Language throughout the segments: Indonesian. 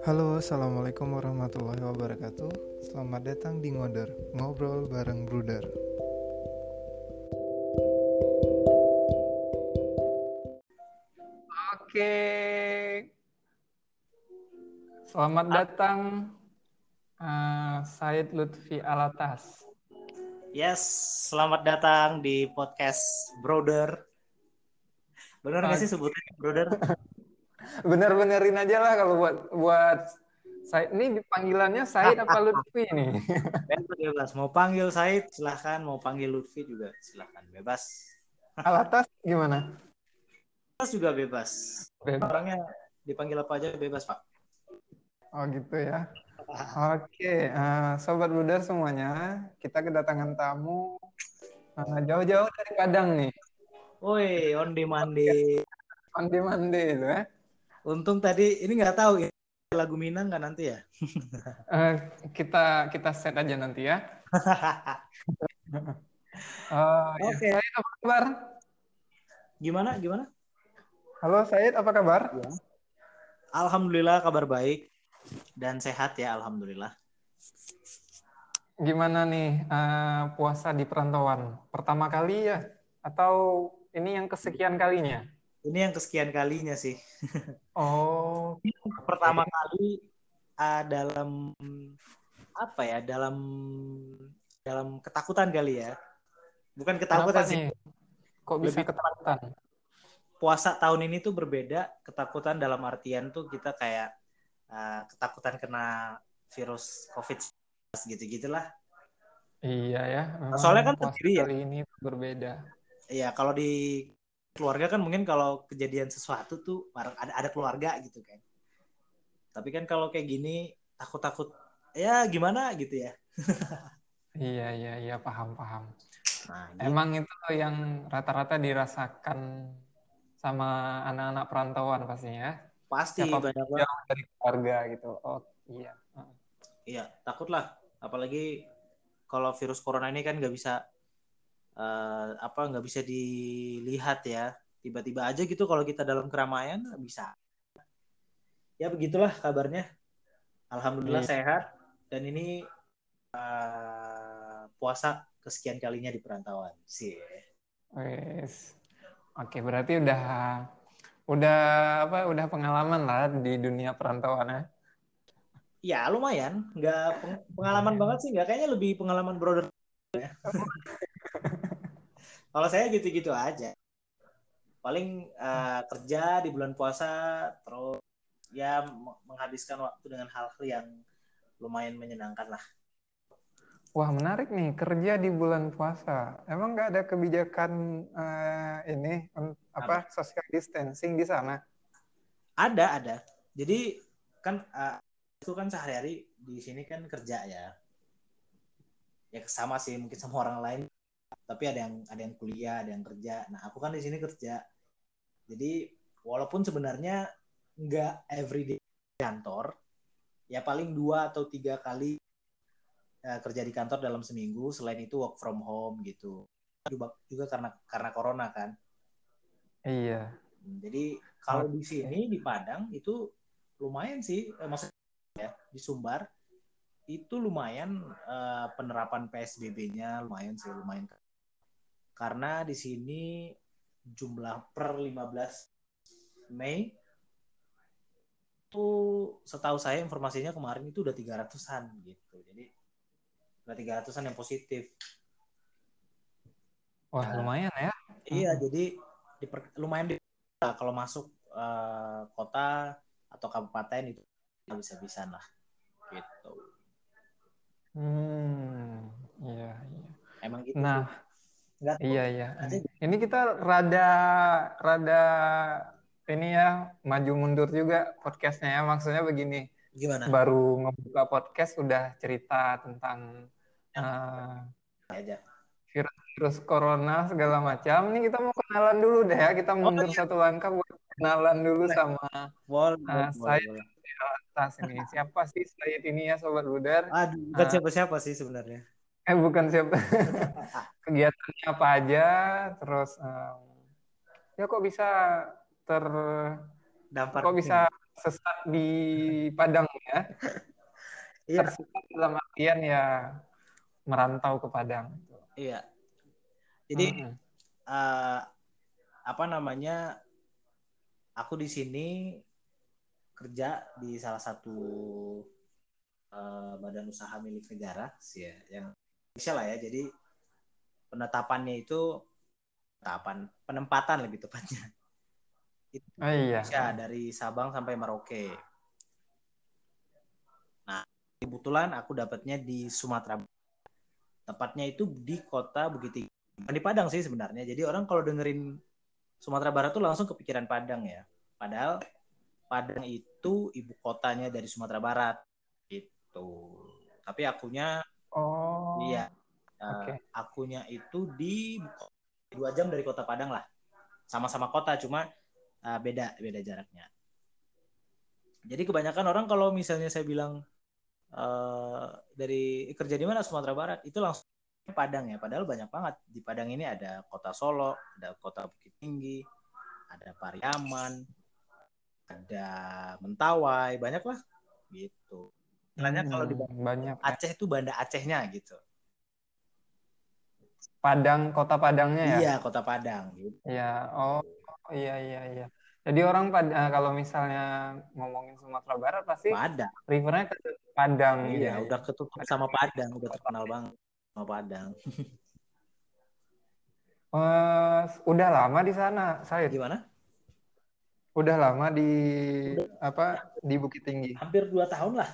Halo, assalamualaikum warahmatullahi wabarakatuh. Selamat datang di Ngoder, ngobrol bareng Bruder. Oke, selamat datang uh, Said Lutfi Alatas. Yes, selamat datang di podcast Brother. Bener nggak sih sebutnya Brother? Bener-benerin aja lah kalau buat buat Said ini panggilannya Said apa Lutfi nih? Bebas. Mau panggil Said silahkan, mau panggil Lutfi juga silahkan, bebas. Alatas gimana? Alatas juga bebas. Bebas. Orangnya dipanggil apa aja bebas pak. Oh gitu ya. Oke, uh, sobat Bruder semuanya, kita kedatangan tamu uh, jauh-jauh dari Padang nih. Woi, on demand day. Mandi-mandi itu ya. Untung tadi ini nggak tahu ya lagu Minang nggak nanti ya? Uh, kita kita set aja nanti ya. Uh, Oke. ya. Said apa kabar? Gimana? Gimana? Halo Said, apa kabar? Alhamdulillah kabar baik dan sehat ya, alhamdulillah. Gimana nih uh, puasa di perantauan? Pertama kali ya? Atau ini yang kesekian kalinya? Ini yang kesekian kalinya sih. Oh, pertama kali uh, dalam apa ya dalam dalam ketakutan kali ya bukan ketakutan kenapa sih nih? Kok bisa Lebih- ketakutan? puasa tahun ini tuh berbeda ketakutan dalam artian tuh kita kayak uh, ketakutan kena virus covid gitu gitulah Iya ya. Soalnya kan puasa sendiri ya. kali ini berbeda. ya kalau di keluarga kan mungkin kalau kejadian sesuatu tuh bareng ada ada keluarga gitu kan tapi kan kalau kayak gini takut-takut ya gimana gitu ya Iya iya iya paham paham. nah gitu. Emang itu yang rata-rata dirasakan sama anak-anak perantauan pastinya. ya? pasti Siapa banyak banget Jauh dari keluarga gitu. Oh iya. Iya, takut lah. Apalagi kalau virus corona ini kan nggak bisa eh, apa nggak bisa dilihat ya. Tiba-tiba aja gitu kalau kita dalam keramaian bisa. Ya begitulah kabarnya. Alhamdulillah Iya. sehat dan ini eh, puasa kesekian kalinya di perantauan sih. Wes. Oke, berarti udah udah apa? Udah pengalaman lah di dunia perantauan ya. Ya lumayan, nggak peng- pengalaman banget sih, nggak kayaknya lebih pengalaman brother. ya. Kalau saya gitu-gitu aja. Paling eh, kerja di bulan puasa, terus ya menghabiskan waktu dengan hal-hal yang lumayan menyenangkan lah. Wah, menarik nih kerja di bulan puasa. Emang nggak ada kebijakan eh, ini un- apa social distancing di sana? Ada, ada. Jadi kan eh, itu kan sehari-hari di sini kan kerja ya. Ya sama sih mungkin sama orang lain. Tapi ada yang ada yang kuliah, ada yang kerja. Nah aku kan di sini kerja. Jadi walaupun sebenarnya nggak everyday di kantor, ya paling dua atau tiga kali eh, kerja di kantor dalam seminggu. Selain itu work from home gitu. Juga, juga karena karena corona kan. Iya. Hmm, Jadi kalau di sini di Padang itu lumayan sih, eh, maksudnya ya di Sumbar itu lumayan eh, penerapan PSBB-nya lumayan sih lumayan karena di sini jumlah per 15 Mei itu setahu saya informasinya kemarin itu udah 300-an gitu. Jadi udah 300-an yang positif. Wah, Nah. lumayan ya. Iya, jadi diper- lumayan di kalau masuk eh, kota atau kabupaten itu bisa-bisan lah gitu. Hmm, iya, iya. Emang gitu. Nah, sih. Nggak tahu iya, iya. Ini kita rada, rada ini ya maju mundur juga podcastnya ya. Maksudnya begini, Gimana? baru ngebuka podcast udah cerita tentang eh, aja. virus corona segala macam. Ini kita mau kenalan dulu deh ya. Kita mundur satu langkah buat kenalan dulu Boleh. sama Boleh, Ah, boleh, saya- boleh. atas ini. Siapa sih Said ini ya Sobat Budar? Aduh, bukan Ah. siapa-siapa sih sebenarnya. Eh bukan siapa. Kegiatannya apa aja, terus em, ya kok bisa ter Dampar kok bisa tersesat di Padang ya. Iya. Tersesat dalam artian ya merantau ke Padang. Iya. Jadi Mm-mm. eh, apa namanya? Aku di sini kerja di salah satu eh, badan usaha milik negara sih ya, yang Indonesia lah ya. Jadi penetapannya itu penetapan penempatan lebih tepatnya. Itu Oh iya. Indonesia dari Sabang sampai Merauke. Nah, kebetulan aku dapatnya di Sumatera. Tepatnya itu di kota Bukit Tinggi. Di Padang sih sebenarnya. Jadi orang kalau dengerin Sumatera Barat tuh langsung kepikiran Padang ya. Padahal Padang itu ibu kotanya dari Sumatera Barat. Gitu. Tapi akunya Oh. Iya eh, Oke. akunya itu di dua jam dari kota Padang lah. Sama-sama kota cuma eh, beda beda jaraknya. Jadi kebanyakan orang kalau misalnya saya bilang eh, dari kerja di mana Sumatera Barat itu langsung Padang ya. Padahal banyak banget di Padang ini ada kota Solo, ada kota Bukit Tinggi, ada Pariaman, ada Mentawai, banyak lah gitu. Istilahnya kalau di Hmm, banyak ya. Aceh itu Banda Acehnya gitu. Padang, kota Padangnya ya? Iya, kota Padang gitu. Iya, oh iya iya iya. Jadi orang Pad- eh, kalau misalnya ngomongin Sumatera Barat pasti Padang. rivernya ke Padang Iya, ya. udah ketutup sama Padang, udah terkenal banget sama Padang. Eh, udah lama di sana, Said. Gimana? Udah lama di apa di Bukit Tinggi. Hampir dua tahun lah.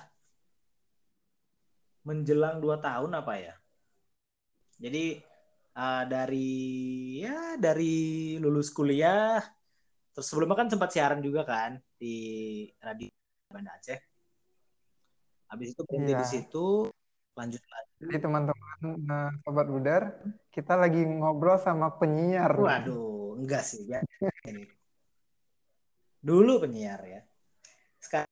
Menjelang dua tahun apa ya? Jadi eh, dari ya dari lulus kuliah, terus sebelumnya kan sempat siaran juga kan di radio Banda Aceh. Habis itu berhenti Iya. di situ, lanjut lagi. Jadi teman-teman eh, sobat Budar, kita lagi ngobrol sama penyiar. Waduh, enggak sih. ya. Dulu penyiar ya. Sekarang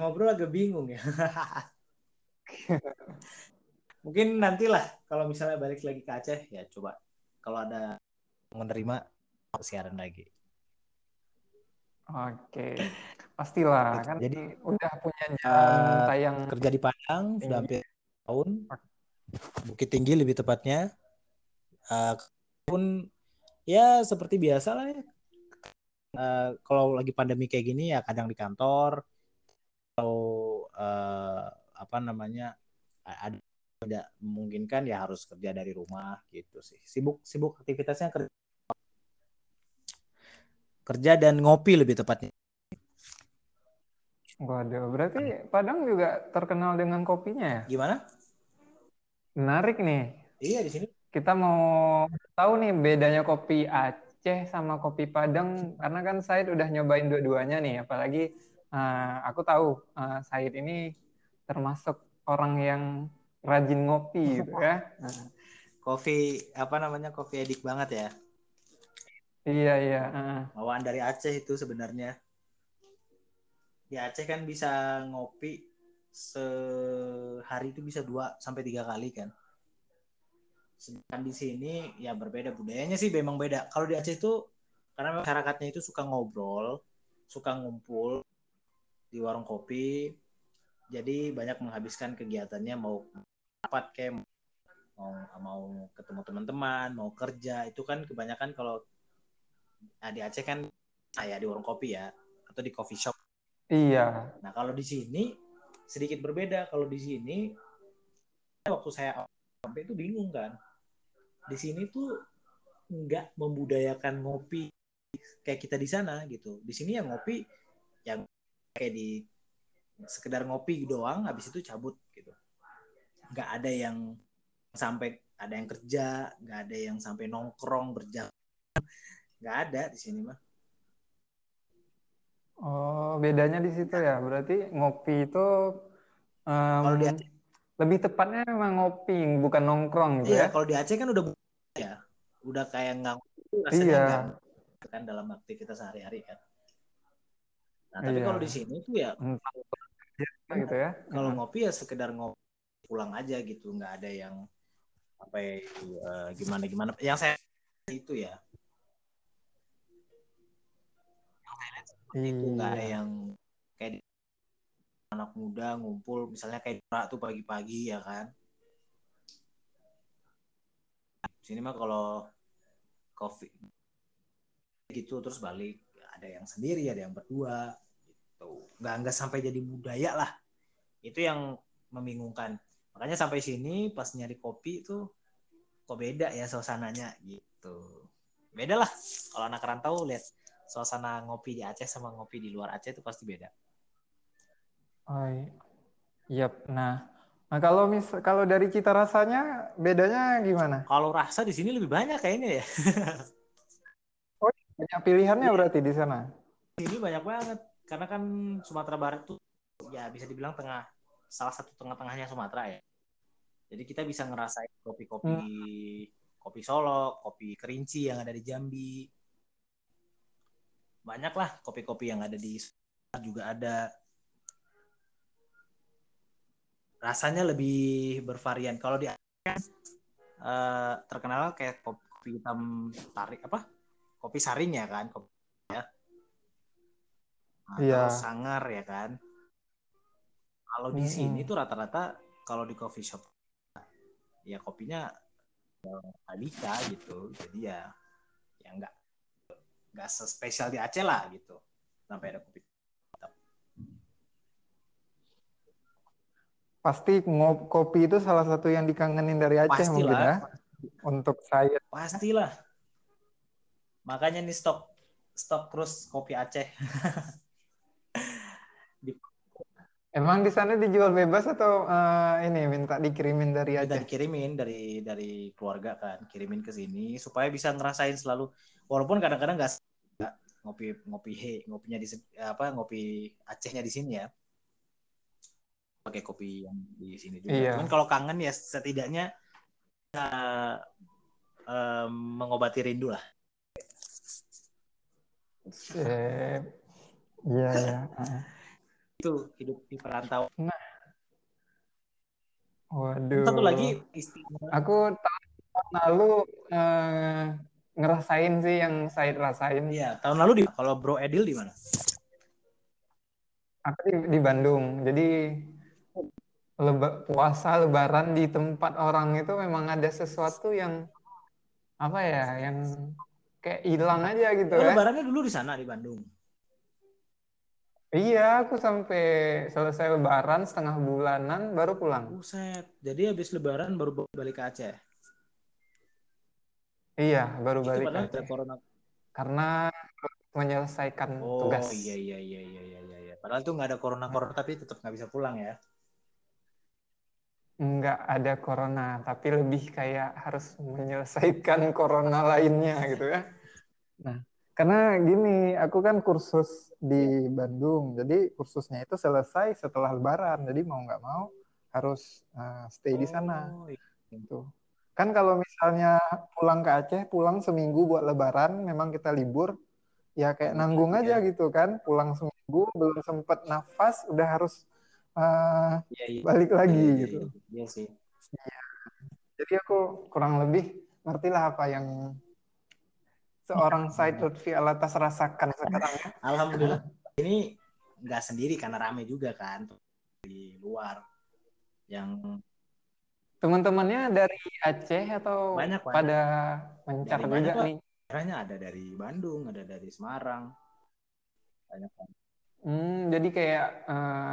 ngobrol agak bingung ya. Mungkin nantilah kalau misalnya balik lagi ke Aceh ya coba kalau ada menerima siaran lagi. Oke, pastilah kan. Jadi, udah punya jam eh, tayang. Kerja di Padang sudah hampir tahun. Bukit Tinggi lebih tepatnya. Eh, pun ya seperti biasa lah ya. Eh, kalau lagi pandemi kayak gini ya kadang di kantor atau eh, apa namanya ada tidak memungkinkan ya harus kerja dari rumah gitu sih. Sibuk sibuk aktivitasnya kerja kerja dan ngopi lebih tepatnya. Waduh, berarti Padang juga terkenal dengan kopinya ya? Gimana? Menarik nih. Iya di sini. Kita mau tahu nih bedanya kopi Aceh sama kopi Padang karena kan Said udah nyobain dua-duanya nih apalagi eh, aku tahu eh, Said ini termasuk orang yang rajin ngopi gitu ya. Kopi apa namanya? Kopi edik banget ya. Iya iya. Bawaan dari Aceh itu sebenarnya. Di Aceh kan bisa ngopi sehari itu bisa dua sampai tiga kali kan. Sedangkan di sini ya berbeda budayanya sih memang beda. Kalau di Aceh itu karena masyarakatnya itu suka ngobrol, suka ngumpul di warung kopi. Jadi banyak menghabiskan kegiatannya mau rapat kayak mau mau ketemu teman-teman, mau kerja itu kan kebanyakan kalau nah, di Aceh kan ah, ya di warung kopi ya atau di coffee shop. Iya. Nah kalau di sini sedikit berbeda. Kalau di sini waktu saya sampai itu bingung kan. Di sini tuh nggak membudayakan ngopi kayak kita di sana gitu. Di sini yang ngopi yang kayak di sekedar ngopi doang, habis itu cabut. Nggak ada yang sampai ada yang kerja, nggak ada yang sampai nongkrong berjam. Nggak ada di sini mah. Oh, bedanya di situ ya. Berarti ngopi itu em, Kalau di Aceh lebih tepatnya memang ngopi, bukan nongkrong gitu Iya, ya. kalau di Aceh kan udah ya, udah kayak nggak Iya. nggak kan dalam aktivitas sehari-hari kan. Nah, tapi Iya. kalau di sini tuh ya Entah gitu ya. kalau ngopi ya sekedar ngopi pulang aja gitu, nggak ada yang sampai eh, gimana-gimana. Yang saya itu ya, itu nggak ada Iya. yang kayak di muda ngumpul misalnya kayak Dora tuh pagi-pagi ya kan. Sini mah kalau coffee gitu terus balik ada yang sendiri ada yang berdua gitu. Nggak nggak sampai jadi budaya lah. Itu yang membingungkan makanya sampai sini pas nyari kopi itu kok beda ya suasananya gitu beda lah kalau anak rantau lihat suasana ngopi di Aceh sama ngopi di luar Aceh itu pasti beda Oh, iya. Yap. Nah, nah kalau mis kalau dari cita rasanya bedanya gimana? kalau rasa di sini lebih banyak kayaknya ya Banyak pilihannya Iya. berarti di sana. ini banyak banget karena kan Sumatera Barat tuh ya bisa dibilang tengah salah satu tengah-tengahnya Sumatera ya. Jadi kita bisa ngerasain kopi-kopi kopi Solo kopi Kerinci yang ada di Jambi. Banyak lah kopi-kopi yang ada di Sumatera juga ada. Rasanya lebih bervarian. Kalau di eh, terkenal kayak kopi, hitam tarik apa? Kopi saring ya kan? Kopi ya. Atau Iya. sangar ya kan kalau di Mm-mm. sini tuh rata-rata kalau di coffee shop ya kopinya ya, arabica gitu jadi ya ya nggak nggak sespesial di Aceh lah gitu sampai ada kopi Pasti ngop kopi itu salah satu yang dikangenin dari Aceh mungkin pastilah ya. Untuk saya. pastilah makanya nih stok stok terus kopi Aceh Emang di sana dijual bebas atau eh, ini minta dikirimin dari kita Aceh? dikirimin dari dari keluarga kan kirimin ke sini supaya bisa ngerasain selalu walaupun kadang-kadang nggak nggak ngopi ngopi he ngopinya di apa ngopi Acehnya di sini ya pakai kopi yang di sini juga Iya. cuman kalau kangen ya setidaknya eh, em, mengobati rindu lah. Iya, ya. Itu hidup di perantauan Waduh. satu lagi istimewa Aku tahun lalu eh, ngerasain sih yang saya rasain. Iya, tahun lalu di kalau Bro Edil di mana? Aku di, di Bandung. Jadi leba- puasa Lebaran di tempat orang itu memang ada sesuatu yang apa ya, yang kayak hilang aja gitu Oh, ya. lebarannya dulu di sana di Bandung. Iya, aku sampai selesai Lebaran setengah bulanan baru pulang. Buset. Jadi habis lebaran baru balik ke Aceh. Iya, baru Itu balik Aceh. corona. Karena menyelesaikan Oh tugas. iya iya iya iya iya iya. iya. Padahal tuh nggak ada corona corona tapi tetap nggak bisa pulang ya. Nggak ada corona, tapi lebih kayak harus menyelesaikan corona lainnya gitu ya. Nah, karena gini, aku kan kursus di Bandung, jadi kursusnya itu selesai setelah Lebaran, jadi mau nggak mau harus uh, stay di sana Oh, iya. gitu. Kan kalau misalnya pulang ke Aceh, pulang seminggu buat Lebaran, memang kita libur, ya kayak nanggung aja gitu kan, pulang seminggu belum sempet nafas, udah harus uh, Iya iya. balik Iya, lagi iya, gitu. iya. Iya sih. Jadi aku kurang lebih ngerti lah apa yang seorang Said Lutfi Alatas rasakan sekarang ya. Alhamdulillah. Ini nggak sendiri karena rame juga kan di luar yang Teman-temannya dari Aceh atau Banyak, banyak. pada mencar Dari juga banyak nih? daerahnya ada dari Bandung, ada dari Semarang. Banyak kan. Hmm, jadi kayak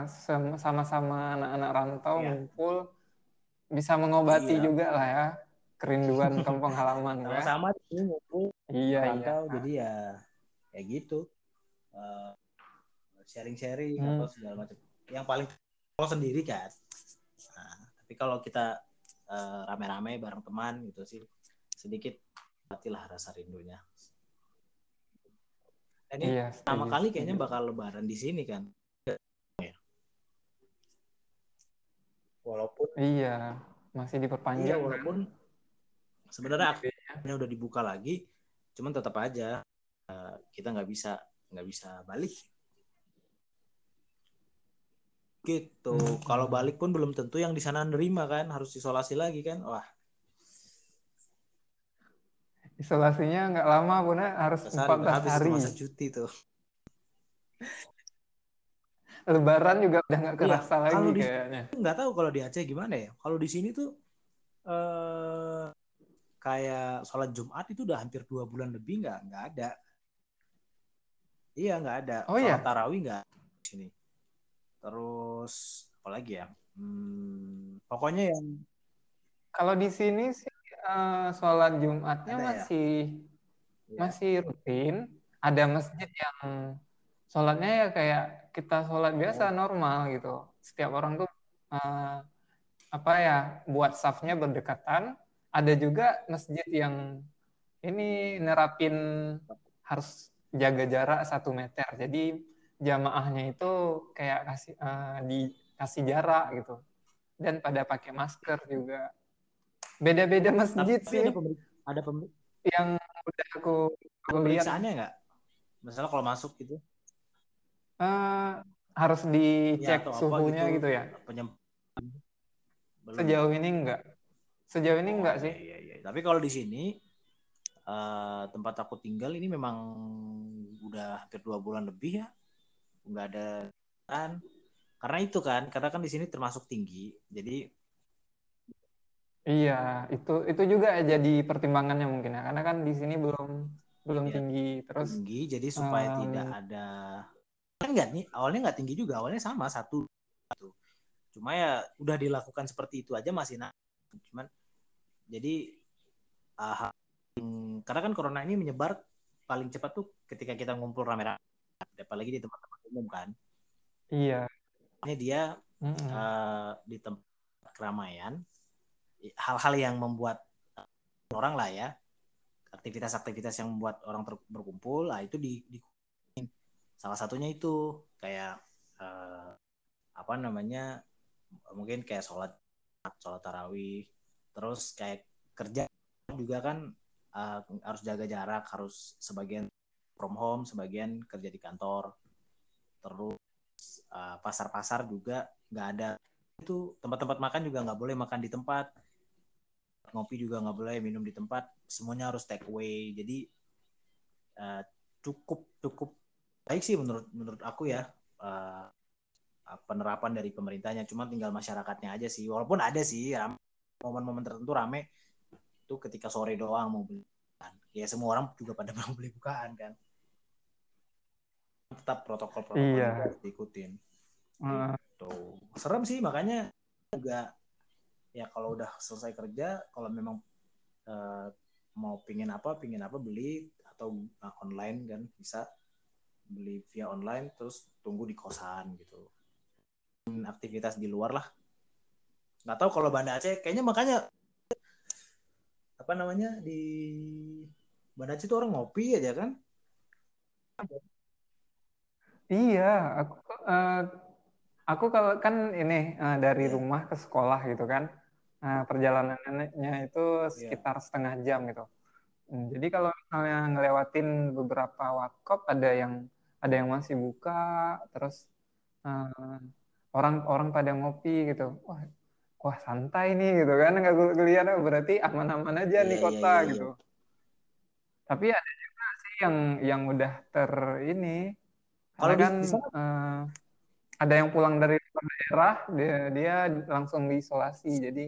sem- sama-sama anak-anak rantau Iya. ngumpul bisa mengobati Iya. juga lah ya kerinduan kampung halaman ya. Sama-sama Iya, iya. jadi ya kayak gitu. Eh, sharing-sharing Hmm. atau segala macam. Yang paling kalau sendiri kan. Nah, tapi kalau kita eh, rame-rame bareng teman gitu sih sedikit lah rasa rindunya. Dan ini Iya, pertama setuju, kali kayaknya bakal lebaran di sini kan? Walaupun Iya, masih iya diperpanjang. walaupun sebenarnya akhirnya udah dibuka lagi cuman tetap aja eh, kita nggak bisa nggak bisa balik gitu Hmm. kalau balik pun belum tentu yang di sana nerima kan harus isolasi lagi kan wah Isolasinya nggak lama, Bunda, harus 14 habis hari. masa cuti tuh Lebaran juga udah nggak Iya, kerasa lagi kalau di- kayaknya. nggak tahu kalau di Aceh gimana ya. Kalau di sini tuh eh kayak sholat Jumat itu udah hampir dua bulan lebih nggak nggak ada. Iya nggak ada. Oh, sholat iya? tarawih nggak di sini. Terus apa lagi ya? Hmm, pokoknya yang Kalau di sini sih eh, sholat Jumatnya Ada ya? masih ya, masih rutin. Ada masjid yang sholatnya ya kayak kita sholat biasa Oh. normal gitu. Setiap orang tuh eh, apa ya buat safnya berdekatan. Ada juga masjid yang ini nerapin harus jaga jarak satu meter. Jadi jamaahnya itu kayak kasih eh, dikasih jarak gitu. Dan pada pakai masker juga. Beda-beda masjid tapi sih ada pemer- ada pemer- yang udah aku aku lihat pemeriksaannya nggak? Misalnya kalau masuk gitu, eh, harus ya dicek apa suhunya gitu, ya. Penyem- Belum. Sejauh ini enggak. Sejauh ini enggak iya, sih. iya, iya. Tapi kalau di sini eh, tempat aku tinggal ini memang udah hampir dua bulan lebih ya, nggak ada kan. Karena itu kan, karena kan di sini termasuk tinggi, jadi Iya, itu itu juga jadi pertimbangannya mungkin ya. Karena kan di sini belum belum Iya. tinggi. Terus tinggi, jadi supaya em, tidak ada kan nggak nih, awalnya nggak tinggi juga, awalnya sama satu, satu. Cuma ya udah dilakukan seperti itu aja masih naik. Cuman jadi ah, hmm, karena kan corona ini menyebar paling cepat tuh ketika kita ngumpul rame-rame, apalagi di tempat-tempat umum kan. iya. Ini dia Mm-mm. eh, di tempat keramaian hal-hal yang membuat eh, orang lah ya aktivitas-aktivitas yang membuat orang berkumpul lah itu di, di- salah satunya itu kayak eh, apa namanya mungkin kayak sholat sholat tarawih terus kayak kerja juga kan eh, harus jaga jarak harus sebagian from home sebagian kerja di kantor. Terus eh, pasar-pasar juga nggak ada. Itu tempat-tempat makan juga nggak boleh makan di tempat. Ngopi juga nggak boleh minum di tempat. Semuanya harus take away. Jadi eh, cukup cukup baik sih menurut menurut aku ya eh, penerapan dari pemerintahnya. Cuma tinggal masyarakatnya aja sih. Walaupun ada sih rame, momen-momen tertentu rame itu ketika sore doang mau beli bukaan. ya semua orang juga pada mau beli bukaan kan tetap protokol-protokol Iya. juga harus diikutin Eh, Tuh. Serem sih makanya juga ya kalau udah selesai kerja kalau memang eh, mau pingin apa pingin apa beli atau eh, online kan bisa beli via online terus tunggu di kosan gitu aktivitas di luar lah nggak tahu kalau Banda Aceh kayaknya makanya apa namanya di Banda Aceh itu orang ngopi aja kan iya, aku eh, aku kalau kan ini eh, dari Iya. rumah ke sekolah gitu kan. Nah, perjalanannya itu Iya. sekitar setengah jam gitu. Hmm, Jadi kalau misalnya ngelewatin beberapa warkop ada yang ada yang masih buka, terus orang-orang pada ngopi gitu. Wah, wah santai nih gitu kan. Nggak gue lihat oh, berarti aman-aman aja Iya, nih iya, kota iya, iya. gitu. Tapi ada juga sih yang yang udah ter ini Kalau kan eh, ada yang pulang dari luar daerah dia dia langsung diisolasi. Jadi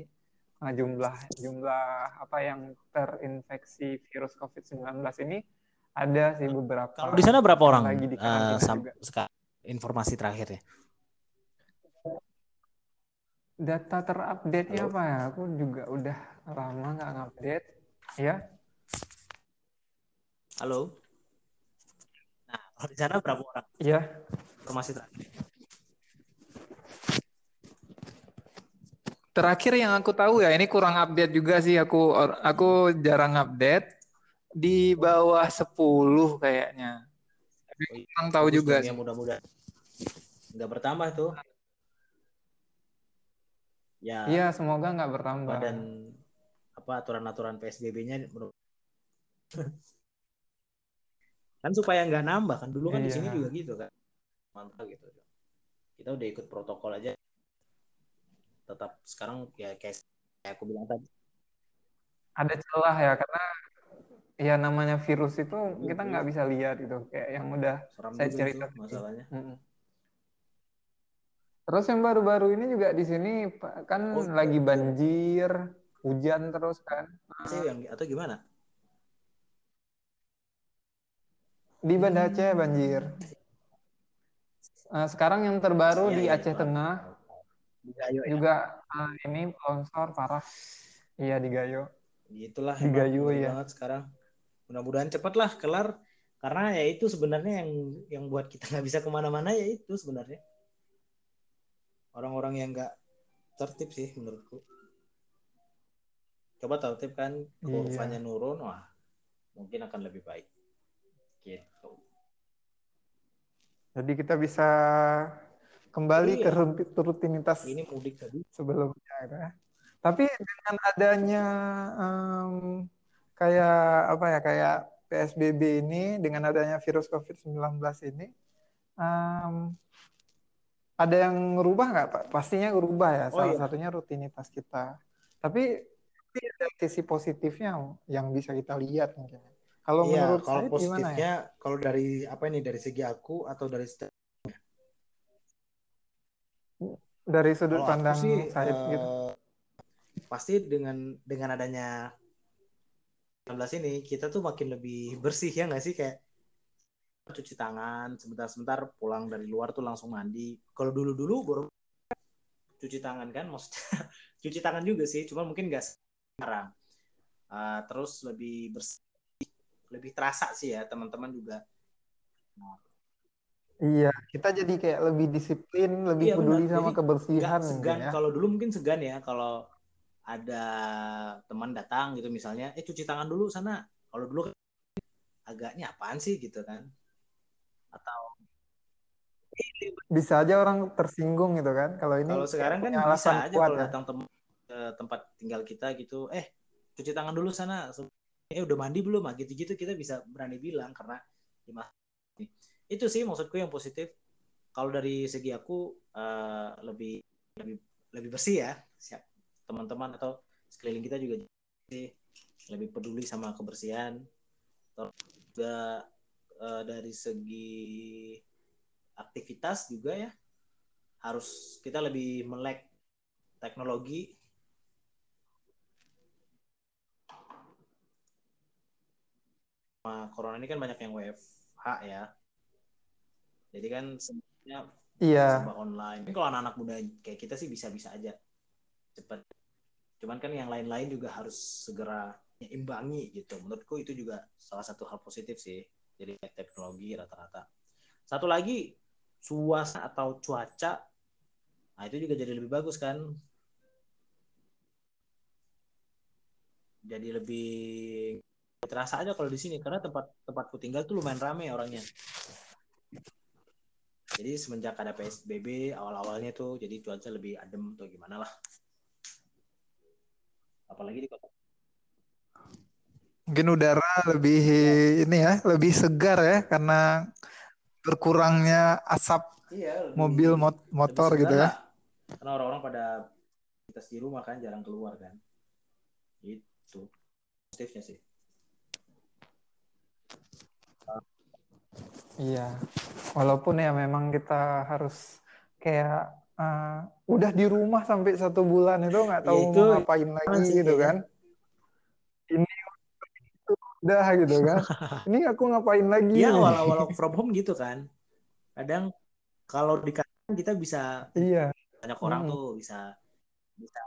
eh, jumlah jumlah apa yang terinfeksi virus COVID-19 ini ada sih beberapa kalau di sana berapa orang lagi di sam- juga. informasi terakhir ya Data terupdate-nya apa ya? Aku juga udah lama nggak ngupdate. Ya, halo nah kalau di sana berapa orang iya. informasi terakhir Terakhir yang aku tahu ya, ini kurang update juga sih aku aku jarang update di bawah 10 kayaknya. Tapi kurang tahu juga dong sih. ya mudah-mudahan nggak bertambah tuh ya Iya, semoga nggak bertambah. dan apa aturan-aturan PSBB-nya kan supaya nggak nambah kan dulu kan di Iya. sini juga gitu kan mantap gitu kita udah ikut protokol aja tetap sekarang ya kayak kayak aku bilang tadi Ada celah ya, karena ya namanya virus itu Iya, kita nggak bisa lihat gitu. Kayak yang udah seram Saya cerita itu masalahnya Mm-mm. Terus yang baru-baru ini juga di sini kan Oh, lagi iya. banjir, hujan terus kan. yang atau gimana? Di Banda Aceh banjir. Eh, sekarang yang terbaru Iya, di iya, Aceh tahu. Tengah Di Gayo ya. juga eh, ini longsor parah. Iya di Gayo. Gitulah Di Gayo, ya. banget sekarang. Mudah-mudahan cepat lah kelar. Karena ya itu sebenarnya yang yang buat kita nggak bisa ke mana-mana ya itu sebenarnya. Orang-orang yang nggak tertib sih menurutku. Coba tertib kan kurvanya Iya. nurun, wah mungkin akan lebih baik. Gitu. Jadi kita bisa kembali ke Iya. rut- rutinitas Ini mudik tadi. sebelumnya ya. Tapi dengan adanya em, kayak apa ya kayak PSBB ini dengan adanya virus COVID-19 ini em, ada yang ngerubah nggak Pak? Pastinya ngerubah ya. Oh, Salah iya. satunya rutinitas kita. Tapi ada sisi positifnya yang bisa kita lihat mungkin. Kalau Iya, menurut kalau saya gimana ya? positifnya kalau dari apa ini dari segi aku atau dari Dari sudut kalau pandang sih Said eh, gitu. pasti dengan dengan adanya 19 ini kita tuh makin lebih bersih ya nggak sih kayak cuci tangan sebentar-sebentar pulang dari luar tuh langsung mandi. Kalau dulu-dulu baru cuci tangan kan maksudnya cuci tangan juga sih, cuma mungkin nggak sekarang. Eh, terus lebih bersih, lebih terasa sih ya teman-teman juga. Iya, kita jadi kayak lebih disiplin, lebih Iya, peduli benar. sama Jadi, kebersihan segan ya. kalau dulu mungkin segan ya kalau ada teman datang gitu misalnya eh cuci tangan dulu sana kalau dulu kan agaknya apaan sih gitu kan atau Bisa aja orang tersinggung gitu kan. Kalau ini kalau sekarang kan bisa alasan aja kuat kalau ya. datang tem- ke tempat tinggal kita gitu eh cuci tangan dulu sana eh udah mandi belum ah gitu-gitu kita bisa berani bilang karena itu sih maksudku yang positif kalau dari segi aku eh, lebih lebih lebih bersih ya siap teman-teman atau sekeliling kita juga sih lebih peduli sama kebersihan Terus juga eh, dari segi aktivitas juga ya harus kita lebih melek teknologi. Sama corona ini kan banyak yang WFH ya. Jadi kan sebenarnya Iya, serba online. Tapi kalau anak-anak muda kayak kita sih bisa-bisa aja. Cepet cuman kan yang lain-lain juga harus segera imbangi gitu. Menurutku itu juga salah satu hal positif sih jadi teknologi rata-rata. Satu lagi suasana atau cuaca. Nah itu juga jadi lebih bagus kan. Jadi lebih terasa aja kalau di sini karena tempat tempatku tinggal tuh lumayan rame orangnya. Jadi semenjak ada PSBB awal-awalnya tuh jadi cuaca lebih adem tuh gimana lah. Apalagi di kota Mungkin udara lebih ini ya, lebih segar ya karena berkurangnya asap iya lebih- mobil mot- motor gitu ya. lah. karena orang-orang pada aktivitas di rumah kan jarang keluar kan itu positifnya sih iya. Walaupun ya memang kita harus kayak eh, udah di rumah sampai satu bulan itu nggak tahu Ya, itu mau ngapain lagi gitu ya. kan. Udah gitu kan. Ini aku ngapain lagi Iya nih? walau walau from home gitu kan kadang kalau di kantor kita bisa Iya. banyak orang Hmm. tuh bisa bisa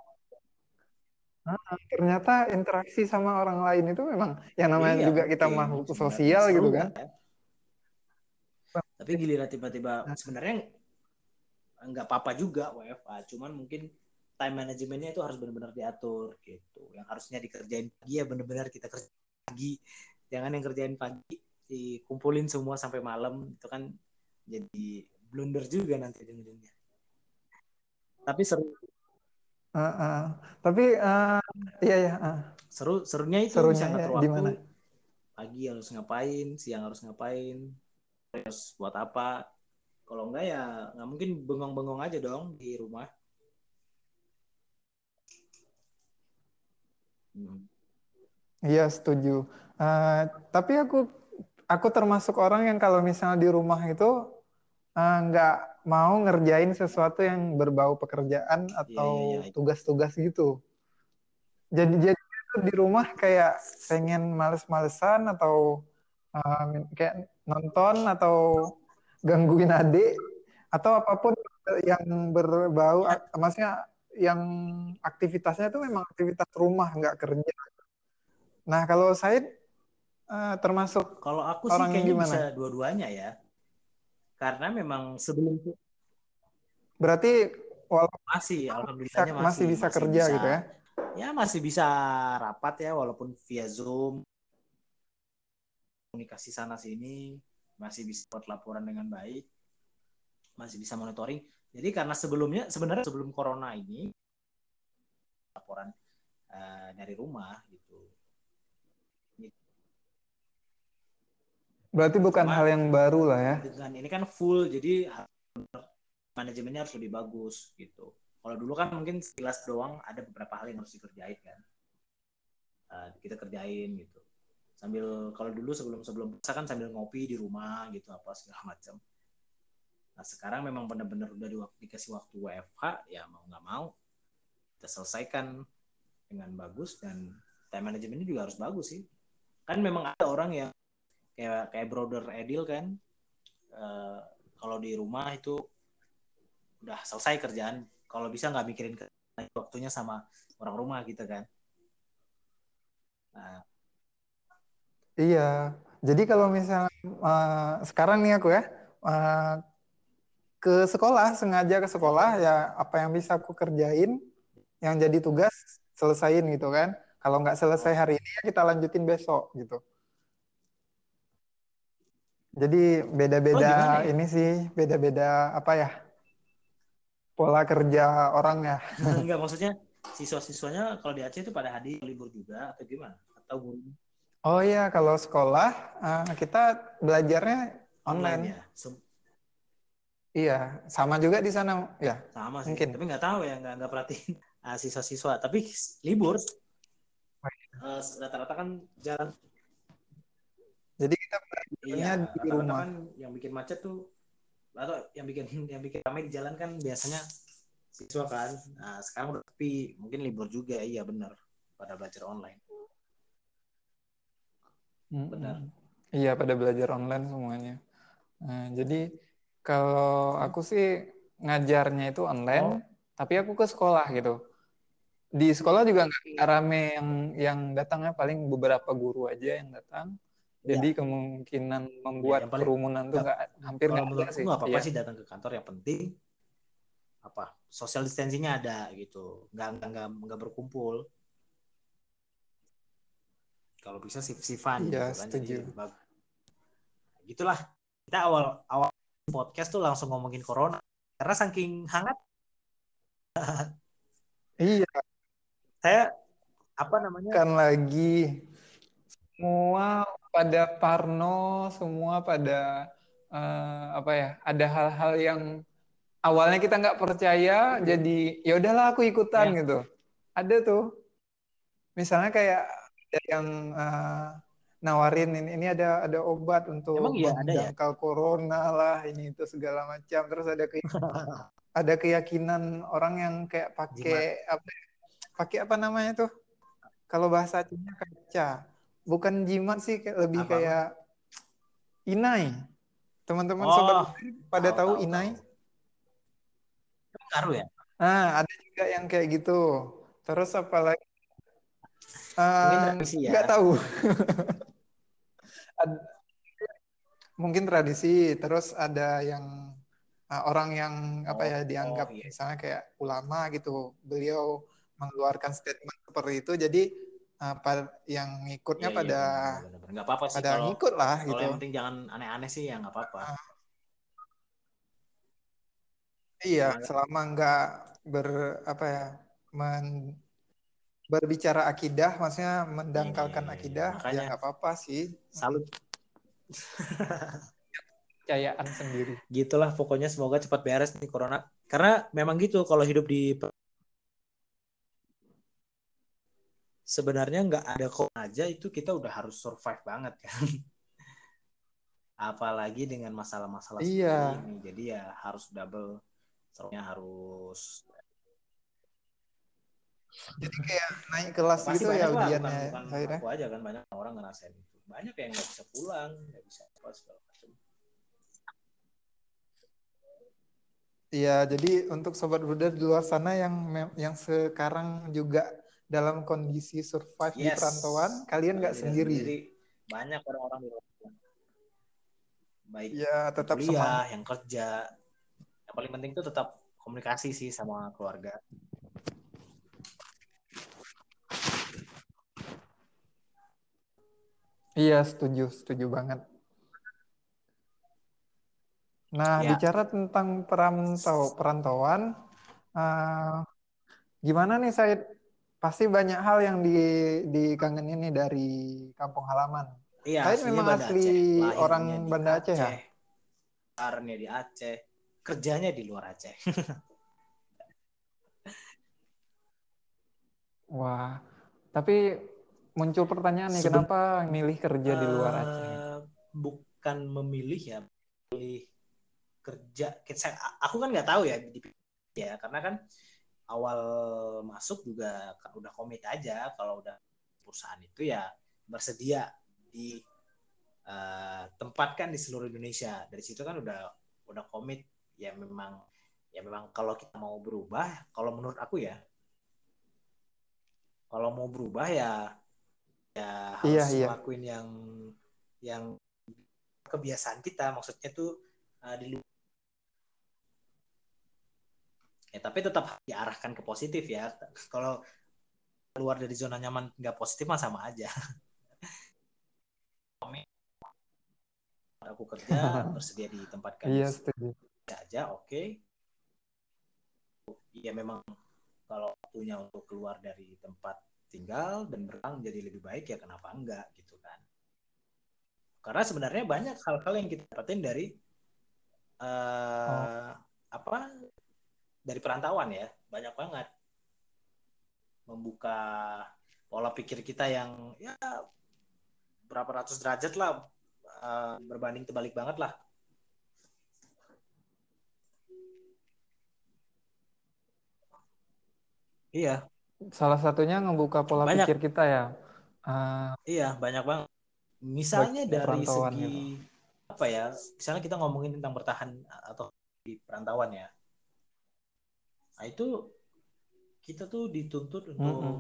Ternyata interaksi sama orang lain itu memang yang namanya Iya, juga kita mungkin. makhluk sosial gitu kan. ya. Tapi giliran tiba-tiba sebenarnya nggak apa-apa juga WFA, cuman mungkin time manajemennya itu harus benar-benar diatur gitu. Yang harusnya dikerjain pagi ya benar-benar kita kerjain pagi. Jangan yang kerjain pagi dikumpulin semua sampai malam itu kan jadi blunder juga nanti ujung-ujungnya. Tapi seru Heeh. Tapi eh, iya ya. eh. seru serunya itu Serunya bisa ya, waktu. gimana? Pagi harus ngapain, siang harus ngapain, terus buat apa. Kalau enggak ya nggak mungkin bengong-bengong aja dong di rumah. Hmm. Iya setuju. Eh, tapi aku aku termasuk orang yang kalau misalnya di rumah itu eh, nggak mau ngerjain sesuatu yang berbau pekerjaan atau iya, iya. tugas-tugas gitu. Jadi jadi di rumah kayak pengen males-malesan atau eh, kayak nonton atau gangguin adik atau apa pun yang berbau, maksudnya yang aktivitasnya itu memang aktivitas rumah nggak kerja. Nah kalau Said eh, termasuk Kalau aku Orang sih kayaknya gimana? bisa dua-duanya ya. Karena memang sebelum itu berarti walaupun masih, bisa, alhamdulillahnya masih masih, bisa masih kerja bisa. gitu ya. Ya masih bisa rapat ya, walaupun via Zoom, komunikasi sana sini, masih bisa buat laporan dengan baik, masih bisa monitoring. Jadi karena sebelumnya, sebenarnya sebelum corona ini, laporan eh, dari rumah gitu. Berarti bukan Cuma- hal yang baru lah ya. dengan ini kan full jadi manajemennya harus lebih bagus gitu. Kalau dulu kan mungkin sekilas doang ada beberapa hal yang harus dikerjain kan. Uh, kita kerjain gitu. Sambil kalau dulu sebelum sebelum puasa kan sambil ngopi di rumah gitu apa segala macam. Nah sekarang memang benar-benar udah di, dikasih waktu WFH ya mau nggak mau kita selesaikan dengan bagus dan time manajemennya juga harus bagus sih. Kan memang ada orang yang kayak kayak brother Edil kan eh, kalau di rumah itu udah selesai kerjaan kalau bisa nggak mikirin waktunya sama orang rumah gitu kan nah, Iya. Jadi kalau misalnya eh, sekarang nih aku ya eh, ke sekolah sengaja ke sekolah ya apa yang bisa aku kerjain yang jadi tugas selesain gitu kan. Kalau nggak selesai hari ini ya kita lanjutin besok gitu. Jadi Oh, beda-beda ya? ini sih beda-beda apa ya pola kerja orang ya. enggak maksudnya siswa-siswanya kalau di Aceh itu pada hadir libur juga atau gimana atau guru Oh iya kalau sekolah eh, kita belajarnya online online. ya Sem- Iya sama juga di sana ya. sama sih Mungkin. tapi nggak tahu ya nggak nggak perhatiin ah, siswa-siswa tapi libur Eh, rata-rata kan jalan Jadi kita belajarnya iya di rumah. kan yang bikin macet tuh atau yang bikin yang bikin ramai di jalan kan biasanya siswa kan nah sekarang udah sepi mungkin libur juga iya benar pada belajar online. Benar. Iya, pada belajar online semuanya. Nah, jadi kalau aku sih ngajarnya itu online, tapi aku ke sekolah gitu. Di sekolah juga nggak nggak rame yang yang datangnya paling beberapa guru aja yang datang. Jadi kemungkinan membuat Iya, yang paling- kerumunan tuh nggak hampir nggak ada sih. nggak apa-apa Iya. sih datang ke kantor yang penting apa social distancingnya ada gitu. Nggak nggak nggak, nggak berkumpul. Kalau bisa sif sifan Iya, gitu kan setuju. jadi gitulah. Kita awal awal podcast tuh langsung ngomongin corona. Karena saking hangat Iya, saya apa namanya? Kan lagi semua pada parno, semua pada eh, apa ya? Ada hal-hal yang awalnya kita nggak percaya, jadi ya udahlah aku ikutan Ya. gitu. Ada tuh, misalnya kayak ada yang eh, nawarin ini, ini ada ada obat untuk Emang iya, ada ya? corona lah, ini itu segala macam. Terus ada ke, ada keyakinan orang yang kayak pakai apa? ya, Pakai apa namanya tuh? Kalau bahasa Acehnya kaca. Bukan jimat sih, kayak lebih Apa? kayak inai. Teman-teman Oh, sobat pada tahu, tahu, tahu, inai? ngaruh ya Nah, ada juga yang kayak gitu. Terus apa lagi? tradisi ya nggak tahu. Ad- mungkin tradisi. Terus ada yang eh, orang yang apa Oh, ya dianggap oh, iya. misalnya kayak ulama gitu. Beliau mengeluarkan statement seperti itu. Jadi eh, pa- yang ngikutnya Iya, iya, pada benar. nggak apa-apa sih pada kalau ngikut lah kalau gitu. yang penting jangan aneh-aneh sih ya nggak apa-apa Iya, Semangat. selama nggak ber apa ya men- berbicara akidah, maksudnya mendangkalkan Iya, akidah, ya makanya- nggak apa-apa sih. salut Kepercayaan sendiri. gitulah pokoknya semoga cepat beres nih corona karena memang gitu kalau hidup di sebenarnya nggak ada corona aja itu kita udah harus survive banget kan apalagi dengan masalah-masalah Iya. seperti ini jadi ya harus double soalnya harus Jadi kayak naik kelas pasti gitu ya ujiannya bukan, bukan akhirnya. aku aja kan banyak orang ngerasain itu banyak yang nggak bisa pulang nggak bisa apa segala macam Iya, jadi untuk sobat Buddha di luar sana yang yang sekarang juga dalam kondisi survive di Yes. perantauan, kalian nggak Tidak sendiri. banyak orang-orang di luar baik Iya, tetap kuliah semangat. yang kerja yang paling penting itu tetap komunikasi sih sama keluarga Iya, setuju, setuju banget. Nah, Ya. bicara tentang perantau perantauan, eh, gimana nih Said? Pasti banyak hal yang di dikangenin nih dari kampung halaman. iya aslinya memang Banda asli Aceh. Orang Banda Aceh ya? besarnya di Aceh kerjanya di luar Aceh Wah, tapi muncul pertanyaan nih, Seben- kenapa milih kerja di luar Aceh? Eh, bukan memilih ya pilih kerja saya aku kan nggak tahu ya ya karena kan awal masuk juga udah komit aja. Kalau udah perusahaan itu ya bersedia di eh, tempatkan di seluruh Indonesia. Dari situ kan udah udah komit. Ya memang ya memang kalau kita mau berubah kalau menurut aku ya kalau mau berubah ya ya harus Iya, iya. ngelakuin yang yang kebiasaan kita. Maksudnya tuh uh, di luar ya tapi tetap diarahkan ke positif ya. Kalau keluar dari zona nyaman nggak positif mah sama aja. Aku kerja bersedia ditempatkan Iya, setuju. aja oke. Ya memang kalau waktunya untuk keluar dari tempat tinggal dan berkembang jadi lebih baik ya kenapa enggak gitu kan. Karena sebenarnya banyak hal-hal yang kita dapetin dari eh apa dari perantauan ya banyak banget membuka pola pikir kita yang ya berapa ratus derajat lah eh, berbanding terbalik banget lah iya Salah satunya ngebuka pola Banyak. pikir kita ya. Eh, Iya, banyak banget. Misalnya dari segi gitu. apa ya? Misalnya kita ngomongin tentang bertahan atau di perantauan ya. Nah, itu kita tuh dituntut untuk Mm-mm.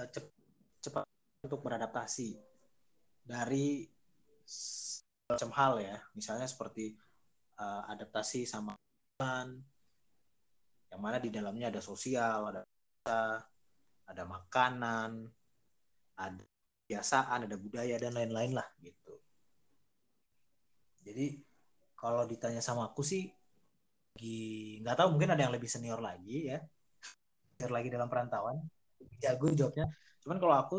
eh, cep- cepat untuk beradaptasi dari macam hal ya. Misalnya seperti eh, adaptasi sama yang mana di dalamnya ada sosial, ada ada makanan, ada kebiasaan, ada budaya dan lain-lain lah gitu. Jadi kalau ditanya sama aku sih, lagi nggak tahu mungkin ada yang lebih senior lagi ya, senior lagi dalam perantauan, jago jawabnya. Cuman kalau aku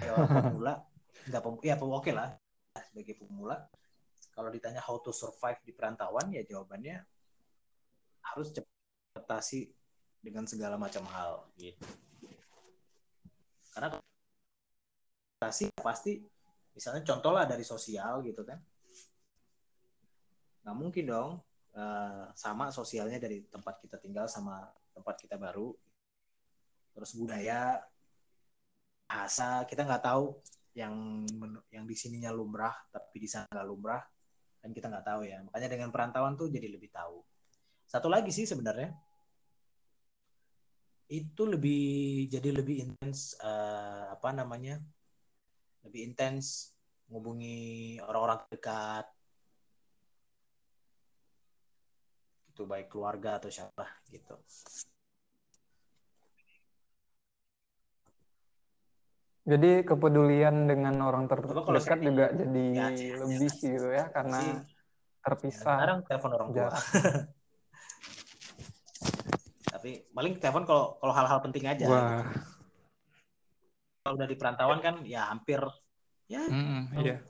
ya pemula, nggak pem, ya oke lah sebagai pemula. Kalau ditanya how to survive di perantauan ya jawabannya harus cepat adaptasi dengan segala macam hal gitu. Karena adaptasi pasti misalnya contoh lah dari sosial gitu kan. Nggak mungkin dong eh, sama sosialnya dari tempat kita tinggal sama tempat kita baru. Terus budaya, bahasa kita nggak tahu yang yang di sininya lumrah tapi di sana nggak lumrah kan kita nggak tahu ya. Makanya dengan perantauan tuh jadi lebih tahu. Satu lagi sih sebenarnya itu lebih jadi lebih intens eh, apa namanya lebih intens menghubungi orang-orang dekat itu baik keluarga atau siapa gitu. Jadi kepedulian dengan orang terdekat juga jadi Ya, ya, lebih ya. gitu ya karena Sih, terpisah. sekarang telepon orang tua. Tapi paling telepon kalau kalau hal-hal penting aja. Gitu. Wah, kalau udah di perantauan kan ya hampir. Ya. Mm-mm, iya.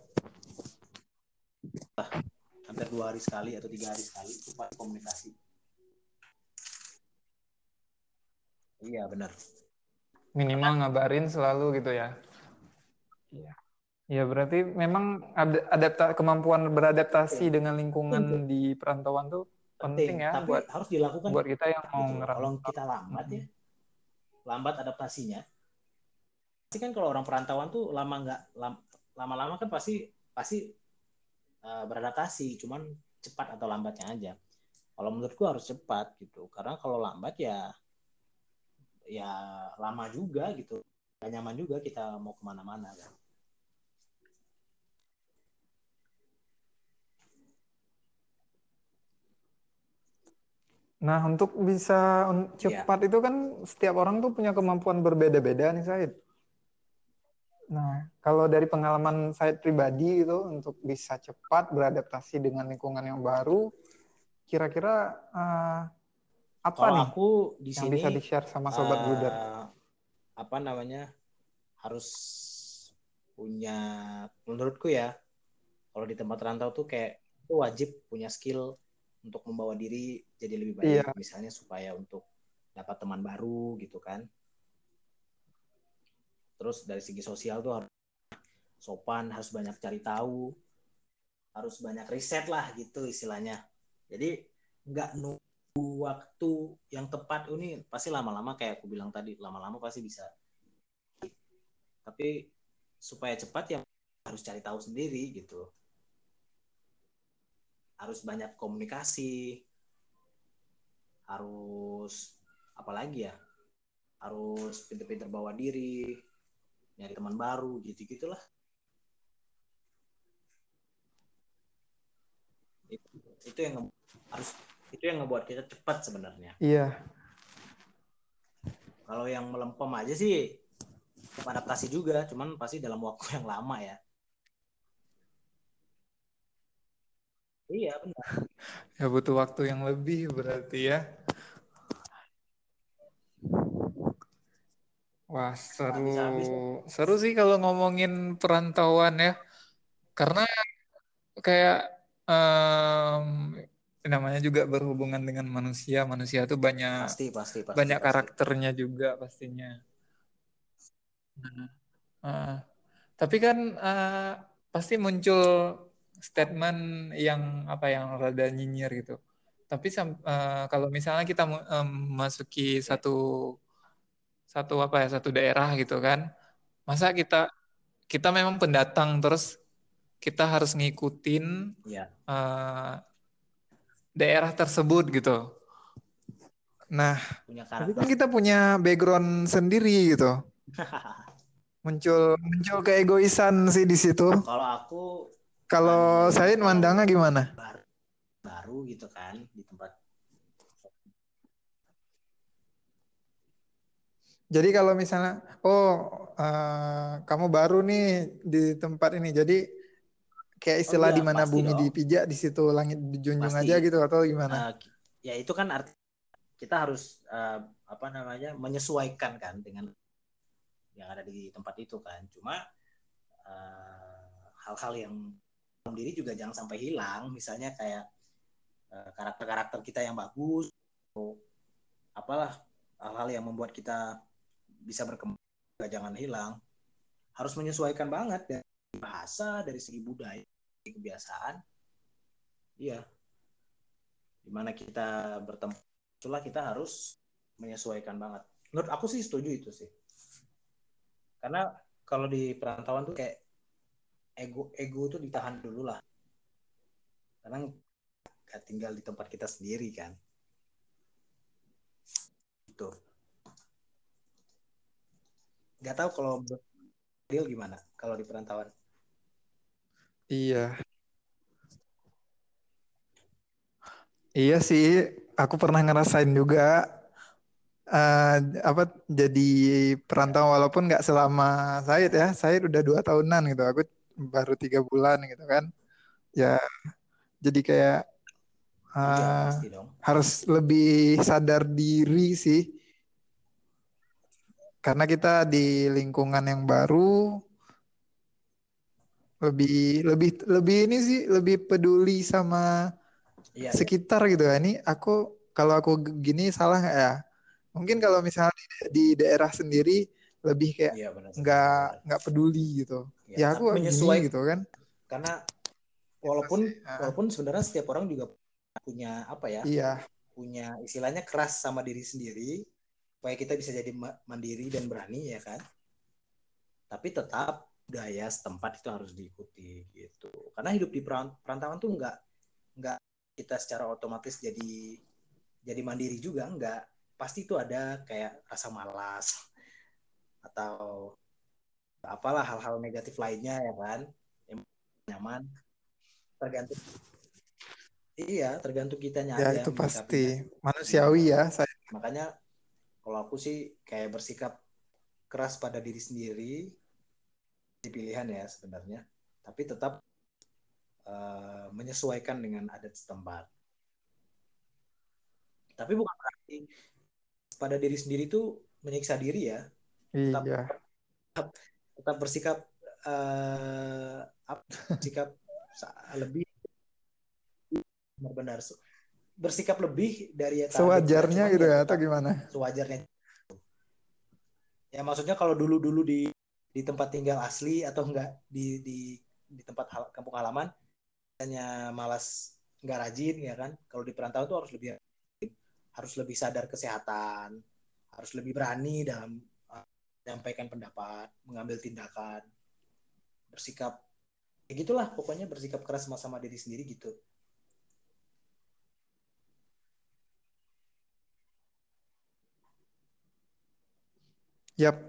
Hampir dua hari sekali atau tiga hari sekali itu pasti komunikasi iya benar Minimal ngabarin selalu gitu ya. Ya berarti memang ada adapta kemampuan beradaptasi Iya. dengan lingkungan Penting. di perantauan tuh penting, ya tapi buat harus dilakukan buat kita yang mau gitu. ngerantau. Kalau kita lambat ya, lambat adaptasinya. Pasti kan kalau orang perantauan tuh lama nggak lam- lama-lama kan pasti pasti uh, beradaptasi, cuman cepat atau lambatnya aja. Kalau menurutku harus cepat gitu, karena kalau lambat ya ya lama juga gitu, gak nyaman juga kita mau ke mana-mana kan. Nah, untuk bisa Iya. cepat itu kan setiap orang tuh punya kemampuan berbeda-beda nih, Said. Nah, kalau dari pengalaman Said pribadi itu untuk bisa cepat beradaptasi dengan lingkungan yang baru, kira-kira eh, apa Kalau nih aku di yang sini bisa di-share sama Sobat Bruder? apa namanya harus punya menurutku ya kalau di tempat rantau tuh kayak itu wajib punya skill untuk membawa diri jadi lebih baik Iya. misalnya supaya untuk dapat teman baru gitu kan terus dari segi sosial tuh harus sopan harus banyak cari tahu harus banyak riset lah gitu istilahnya. Jadi nggak nunggu waktu yang tepat. Ini pasti lama-lama kayak aku bilang tadi lama-lama pasti bisa. Tapi supaya cepat ya harus cari tahu sendiri gitu. Harus banyak komunikasi. Harus apalagi ya? Harus pinter-pinter bawa diri nyari teman baru gitu gitulah itu, itu yang harus itu yang ngebuat kita cepat sebenarnya. Iya, kalau yang melempem aja sih adaptasi juga cuman pasti dalam waktu yang lama ya. Iya benar. Ya butuh waktu yang lebih berarti ya. Wah, seru. habis. Seru sih kalau ngomongin perantauan ya. Karena kayak em, namanya juga berhubungan dengan manusia. Manusia tuh banyak pasti pasti pasti banyak pasti. karakternya juga pastinya. Nah, eh, tapi kan eh, pasti muncul statement yang apa yang rada nyinyir gitu. Tapi eh, kalau misalnya kita em, memasuki satu satu apa ya satu daerah gitu kan, masa kita kita memang pendatang terus kita harus ngikutin Iya. eh, daerah tersebut gitu. Nah, punya tapi kan kita punya background sendiri gitu. Muncul muncul keegoisan sih di situ. kalau aku Kalau Said mandangnya gimana? baru baru gitu kan di tempat Jadi kalau misalnya, oh eh, kamu baru nih di tempat ini, jadi kayak istilah iya, di mana bumi dong. dipijak di situ langit dijunjung Pasti. aja gitu atau gimana? eh, ya itu kan arti kita harus eh, apa namanya menyesuaikan kan dengan yang ada di tempat itu kan cuma hal-hal yang dalam diri juga jangan sampai hilang misalnya kayak karakter-karakter kita yang bagus atau apalah hal-hal yang membuat kita bisa berkembang jangan hilang. Harus menyesuaikan banget dari bahasa dari segi budaya dari kebiasaan. Iya. Di mana kita bertemu itulah kita harus menyesuaikan banget. Menurut aku sih setuju itu sih. Karena kalau di perantauan tuh kayak ego ego tuh ditahan dulu lah. Karena gak tinggal di tempat kita sendiri kan. Itu nggak tahu kalau Deal gimana kalau di perantauan Iya. Iya sih, aku pernah ngerasain juga eh, apa jadi perantau walaupun nggak selama Said ya. Said udah dua tahunan gitu. Aku baru tiga bulan gitu kan. Ya, jadi kayak pasti dong harus lebih sadar diri sih. Karena kita di lingkungan yang baru lebih lebih lebih ini sih lebih peduli sama iya iya. sekitar gitu ya. Ini aku kalau aku gini salah nggak ya? Mungkin kalau misalnya di, di daerah sendiri lebih kayak Iya nggak nggak peduli gitu. ya, aku menyesuaikan gitu kan karena walaupun walaupun sebenarnya setiap orang juga punya apa ya iya punya istilahnya keras sama diri sendiri supaya kita bisa jadi mandiri dan berani ya kan? Tapi tetap budaya setempat itu harus diikuti gitu. Karena hidup di perantauan tuh nggak nggak kita secara otomatis jadi jadi mandiri juga nggak. Pasti itu ada kayak rasa malas atau apalah hal-hal negatif lainnya ya kan? Yang nyaman. Tergantung iya tergantung kitanya ya aja itu pasti. manusiawi ya saya makanya kalau aku sih kayak bersikap keras pada diri sendiri di pilihan ya sebenarnya. Tapi tetap uh, menyesuaikan dengan adat setempat. Tapi bukan berarti pada diri sendiri itu menyiksa diri ya. Tetap, iya. tetap, tetap bersikap uh, bersikap lebih benar-benar bersikap lebih dari sewajarnya gitu ya atau gimana? sewajarnya. Ya maksudnya kalau dulu dulu di di tempat tinggal asli atau enggak di di di tempat hal, kampung halaman hanya malas nggak rajin ya kan? Kalau di perantauan tuh harus lebih harus lebih sadar kesehatan harus lebih berani dalam uh, menyampaikan pendapat mengambil tindakan bersikap ya gitulah pokoknya bersikap keras sama sama diri sendiri gitu Yap,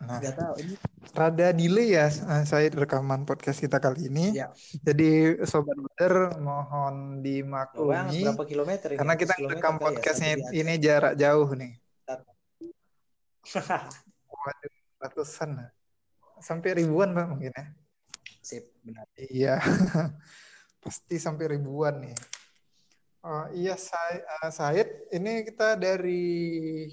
Nah, tahu ini rada delay ya eh, saya rekaman podcast kita kali ini. Ya. Jadi sobat buder mohon dimaklumi. berapa kilometer ini? Karena kita rekam ya, podcastnya ya, ini jarak jauh nih. Waduh, ratusan. Sampai ribuan Pak mungkin ya. Sip, benar. Iya. Pasti sampai ribuan nih. Oh, iya saya uh, Said, ini kita dari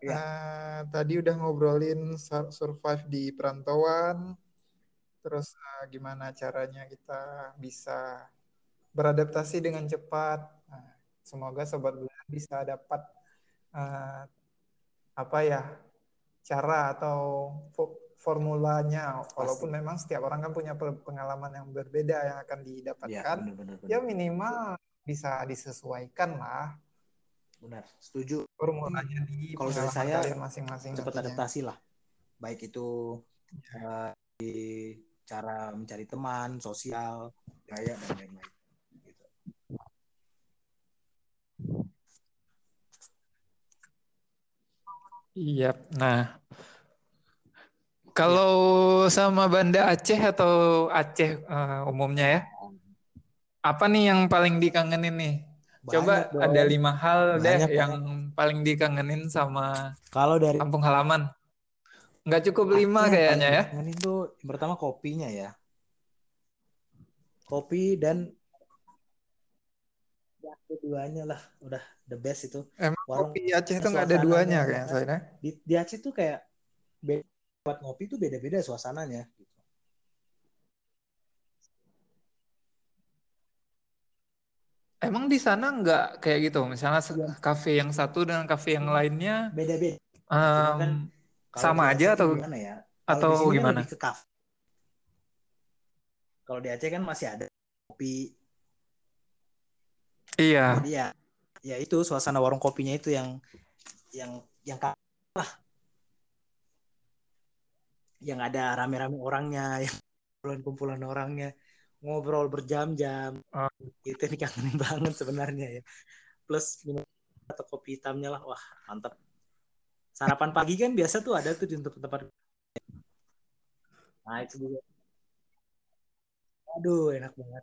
Ya. Uh, tadi udah ngobrolin survive di perantauan, terus uh, gimana caranya kita bisa beradaptasi dengan cepat. Nah, semoga sobat bulan bisa dapat uh, apa ya cara atau formulanya. Walaupun memang setiap orang kan punya pengalaman yang berbeda yang akan didapatkan. Ya, benar, benar. ya minimal bisa disesuaikan lah benar setuju. Formulanya di kalau dari saya masing-masing cepat adaptasi lah. Baik itu ya. uh, di cara mencari teman sosial gaya dan lain-lain. Gitu. Iya, nah. Kalau sama Banda Aceh atau Aceh uh, umumnya ya, apa nih yang paling dikangenin nih Coba dong. ada lima hal Banyak deh yang paling dikangenin sama kalau dari kampung halaman. Nggak cukup lima kayaknya ya. Ini tuh pertama kopinya ya. Kopi dan ya, keduanya lah udah the best itu. Emang Warung, kopi Aceh itu nggak ada duanya kayak saya. Di, di Aceh tuh kayak buat ngopi tuh beda-beda suasananya. Emang di sana nggak kayak gitu? Misalnya kafe yang satu dengan kafe yang lainnya beda-beda. Um, kan, sama aja atau gimana ya? Atau kan gimana? Ke kafe. Kalau di Aceh kan masih ada kopi. Iya. Jadi ya, ya itu suasana warung kopinya itu yang yang yang lah. Yang ada rame-rame orangnya, yang kumpulan-kumpulan orangnya ngobrol berjam-jam. Oh. itu dikangenin banget sebenarnya ya. Plus minum atau kopi hitamnya lah. Wah mantap. Sarapan pagi kan biasa tuh ada tuh di tempat-tempat. Nah itu juga. Aduh enak banget.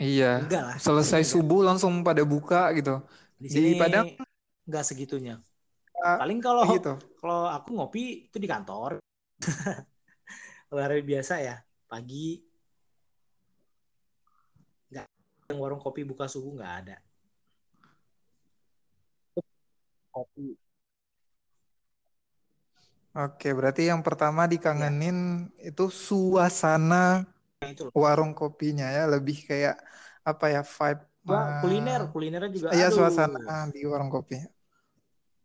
Iya. Enggak lah. Selesai enggak. subuh langsung pada buka gitu. Di, sini di Padang? Enggak segitunya. Uh, paling kalau gitu. kalau aku ngopi itu di kantor. Hari biasa ya. Pagi yang warung kopi buka subuh nggak ada. Kopi. Oke, berarti yang pertama dikangenin ya. itu suasana itu warung kopinya ya, lebih kayak apa ya vibe Wah, kuliner, kulinernya juga. Iya, suasana di warung kopi.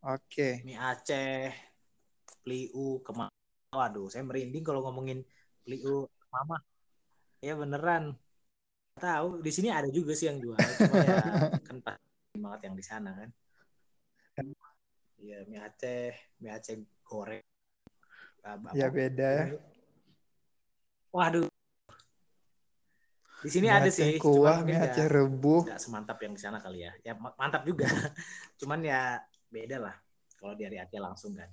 Oke. Mie Aceh, Pliu, ke mana? Waduh, saya merinding kalau ngomongin Liu Mama ya beneran tahu di sini ada juga sih yang jual cuma ya kan pas banget yang di sana kan. Iya mie Aceh mie Aceh goreng. Ya beda. Ya waduh. Di sini mie ada Aceh sih kuah mie Aceh rebuh. nggak semantap yang di sana kali ya. Ya ma- mantap juga. Cuman ya beda lah. Kalau dari Aceh langsung kan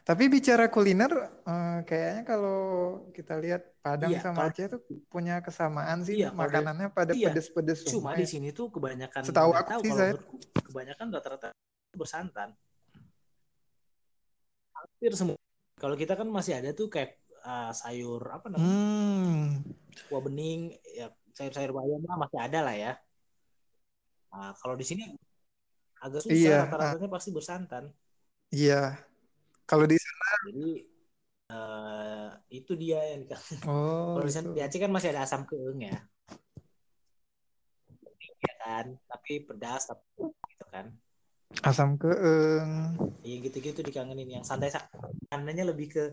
Tapi bicara kuliner, eh, kayaknya kalau kita lihat Padang Iya, sama Aceh tuh punya kesamaan sih Iya, makanannya pada iya. pedes-pedes cuma di sini tuh kebanyakan Setahu aku tahu sih, saya- kebanyakan rata-rata bersantan. Hampir semua. Kalau kita kan masih ada tuh kayak uh, sayur apa namanya? Hmm, kuah bening ya sayur-sayur bayam lah masih ada lah ya. Nah, kalau di sini agak susah Iya, rata-ratanya pasti bersantan. Iya. Kalau di sana, jadi eh, itu dia yang oh, kalau di, sana- gitu. di Aceh kan masih ada asam keeng ya. Ya kan? Tapi pedas tapi gitu kan. Asam keeng. Iya gitu-gitu dikangenin yang santai santannya lebih ke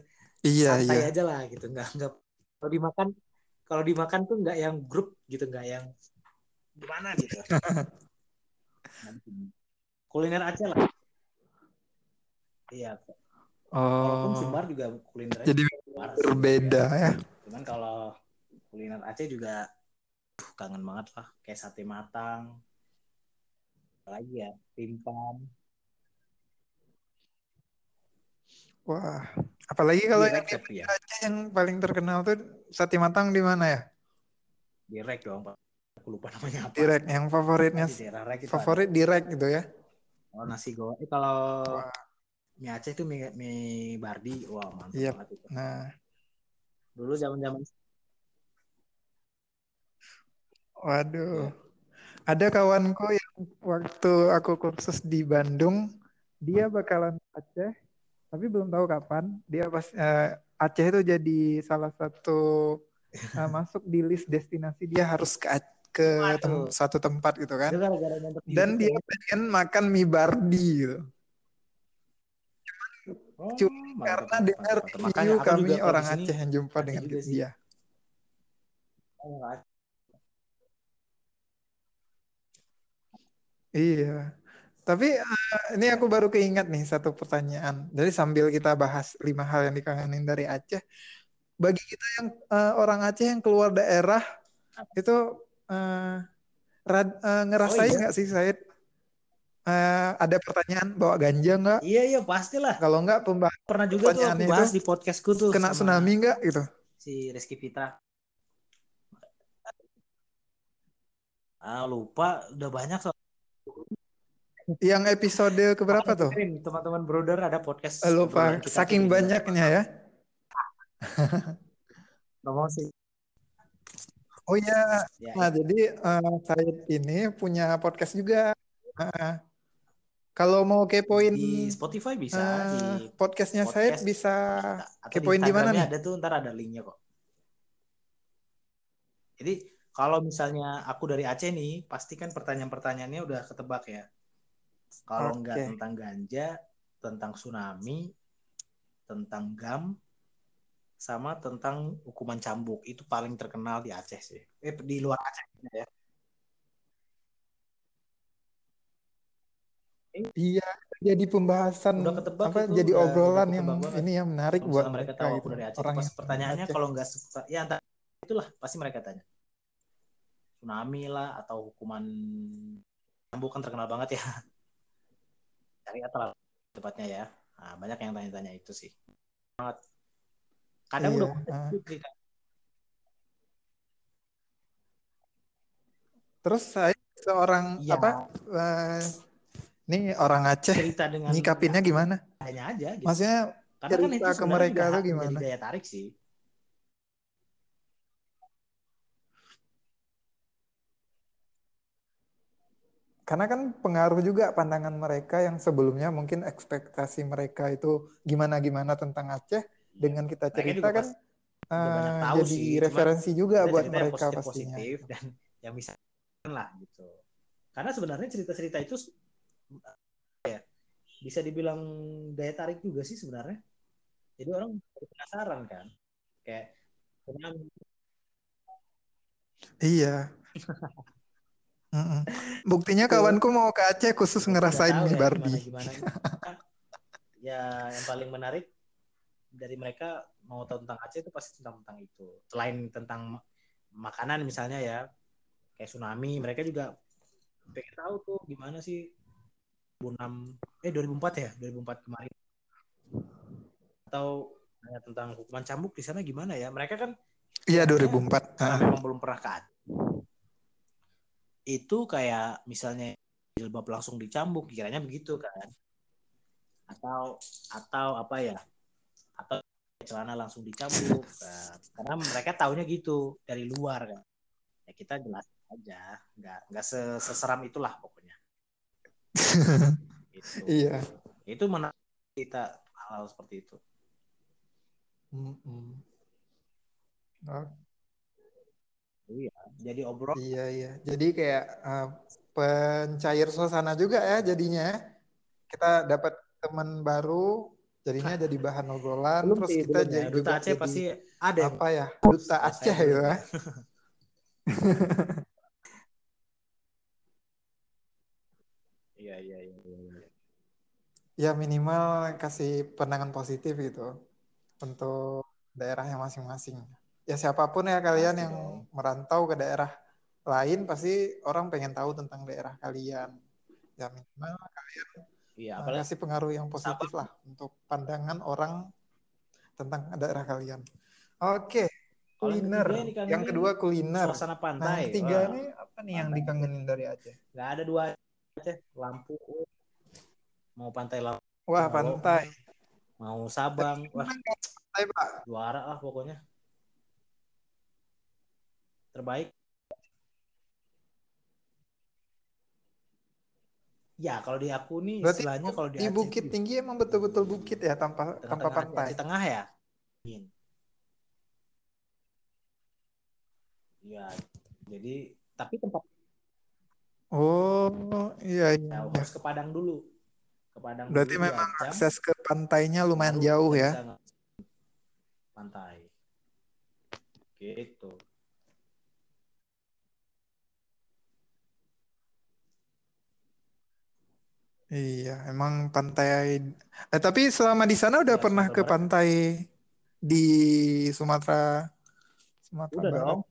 Iya, santai iya. aja lah gitu. Nggak nggak. Kalau dimakan kalau dimakan tuh nggak yang grup gitu nggak yang gimana gitu. Kuliner Aceh lah. Iya walaupun Oh, Sumbar juga kuliner jadi berbeda ya. cuman kalau kuliner Aceh juga uh, kangen banget lah kayak sate matang apalagi ya timpang Wah, apalagi kalau yang di ya Aceh yang paling terkenal tuh sate matang di mana ya? direk dong Pak. aku lupa namanya apa Direk, yang favoritnya di daerah rek itu ada. favorit direk gitu ya. Kalau nasi goreng, eh, kalau Wah. Mie Aceh itu mie, mie Bardi, wah mantap Iya. banget itu. Nah, Dulu zaman-zaman waduh. Ada kawanku yang waktu aku kursus di Bandung, dia bakalan Aceh, tapi belum tahu kapan. Dia pas eh, Aceh itu jadi salah satu eh, masuk di list destinasi dia harus ke ke tem- suatu tempat gitu kan. Dan dia ya. pengen makan mie Bardi gitu. Oh, cuma mantap, Karena dengar review kami orang Aceh yang jumpa dengan dia. oh, nggak Aceh. Iya. Tapi eh, ini aku baru keingat nih satu pertanyaan. Jadi sambil kita bahas lima hal yang dikangenin dari Aceh, bagi kita yang eh, orang Aceh yang keluar daerah itu eh, rad- eh, ngerasain Oh, iya. nggak sih Said? Eh, ada pertanyaan bawa ganja nggak? Iya iya pastilah. Kalau nggak pembahasan Pernah juga tuh aku bahas itu, di podcastku tuh kena tsunami nggak gitu? si Rizky Fitra. Ah lupa, udah banyak soal. Yang episode keberapa tuh? Teman-teman brother ada podcast Eh, Lupa. kita Saking banyaknya ya. promosi. Oh iya, Ya, Nah, jadi eh, Said ini punya podcast juga. Heeh. Kalau mau kepoin di Spotify bisa, eh, di podcastnya podcast bisa atau kepoin di mana nih? ada tuh ntar ada linknya kok. Jadi kalau misalnya aku dari Aceh nih, pasti kan pertanyaan-pertanyaannya udah ketebak ya. Kalau nggak Oke. tentang ganja, tentang tsunami, tentang GAM, sama tentang hukuman cambuk itu paling terkenal di Aceh sih. Eh di luar Aceh ya. Iya, jadi pembahasan Udah ketebak apa itu, jadi udah- obrolan udah yang banget. ini yang menarik Kalau buat mereka tahu gitu. dari Aceh, Orang pas pertanyaannya Aceh. kalau nggak suka, ya itulah pasti mereka tanya. Tsunami lah atau hukuman cambuk kan terkenal banget ya. Cari atau tepatnya ya. Nah, banyak yang tanya-tanya itu sih. Banget. Kadang Iya, udah ah. cerita Terus saya seorang Iya. apa eh, ini orang Aceh cerita dengan nyikapinnya gimana? adanya aja gitu. Maksudnya Karena kan itu cerita ke sebenarnya mereka juga tuh menjadi gimana? daya tarik sih. Karena kan pengaruh juga pandangan mereka yang sebelumnya mungkin ekspektasi mereka itu gimana-gimana tentang Aceh dengan kita Mereka cerita juga kan tahu jadi sih, referensi juga kita buat mereka positif pastinya. positif dan yang bisa lah gitu karena sebenarnya cerita-cerita itu ya bisa dibilang daya tarik juga sih sebenarnya. Jadi orang penasaran kan, kayak Iya. Buktinya kawanku mau ke Aceh khusus ngerasain mie ya, Barbie. Gimana, gimana. ya yang paling menarik dari mereka mau tahu tentang Aceh itu pasti tentang tentang itu. Selain tentang makanan misalnya ya, kayak tsunami, mereka juga pengen tahu tuh gimana sih 2006 eh 2004 ya, 2004 kemarin. Atau tanya tentang hukuman cambuk di sana gimana ya? Mereka kan Iya 2004. Karena memang belum pernah Aceh. Itu kayak misalnya jilbab langsung dicambuk, kiranya begitu kan? Atau atau apa ya? Atau celana langsung dicabut kan? karena mereka taunya gitu dari luar kan ya kita jelas aja nggak nggak seseram itulah pokoknya gitu. iya itu mana kita hal, -hal seperti itu mm. Iya, jadi obrol. Iya iya. Jadi kayak uh, pencair suasana juga ya jadinya. Kita dapat teman baru, jadinya jadi bahan obrolan. Belum terus sih, kita belum jadi ya. Duta Aceh jadi, pasti ada. Apa ya? Duta Aceh ya. Iya, iya iya iya. Ya minimal kasih pandangan positif gitu untuk daerahnya masing-masing ya siapa pun ya kalian pasti yang dong. merantau ke daerah lain pasti orang pengen tahu tentang daerah kalian ya minimal kalian iya, eh, apalagi, kasih pengaruh yang positif lah untuk pandangan orang tentang daerah kalian oke okay. kuliner yang, yang kedua kuliner suasana pantai nah, tiga ini apa nih pantai. yang dikangenin dari Aceh nggak ada dua Aceh lampu mau pantai lampu wah pantai mau Sabang wah pantai, Pak. juara lah pokoknya terbaik Ya, kalau di aku nih Berarti istilahnya kalau di, di Bukit Tinggi emang betul-betul bukit ya tanpa tengah, tanpa pantai. Di tengah ya? Iya. Jadi tapi tempat Oh, iya iya. Ya, harus ke Padang dulu. Ke Padang Berarti dulu memang jam, akses ke pantainya lumayan jauh ya. Pantai. Gitu. Iya, emang pantai. Eh, tapi selama di sana udah ya, pernah ke pantai di Sumatera, Sumatera udah dong.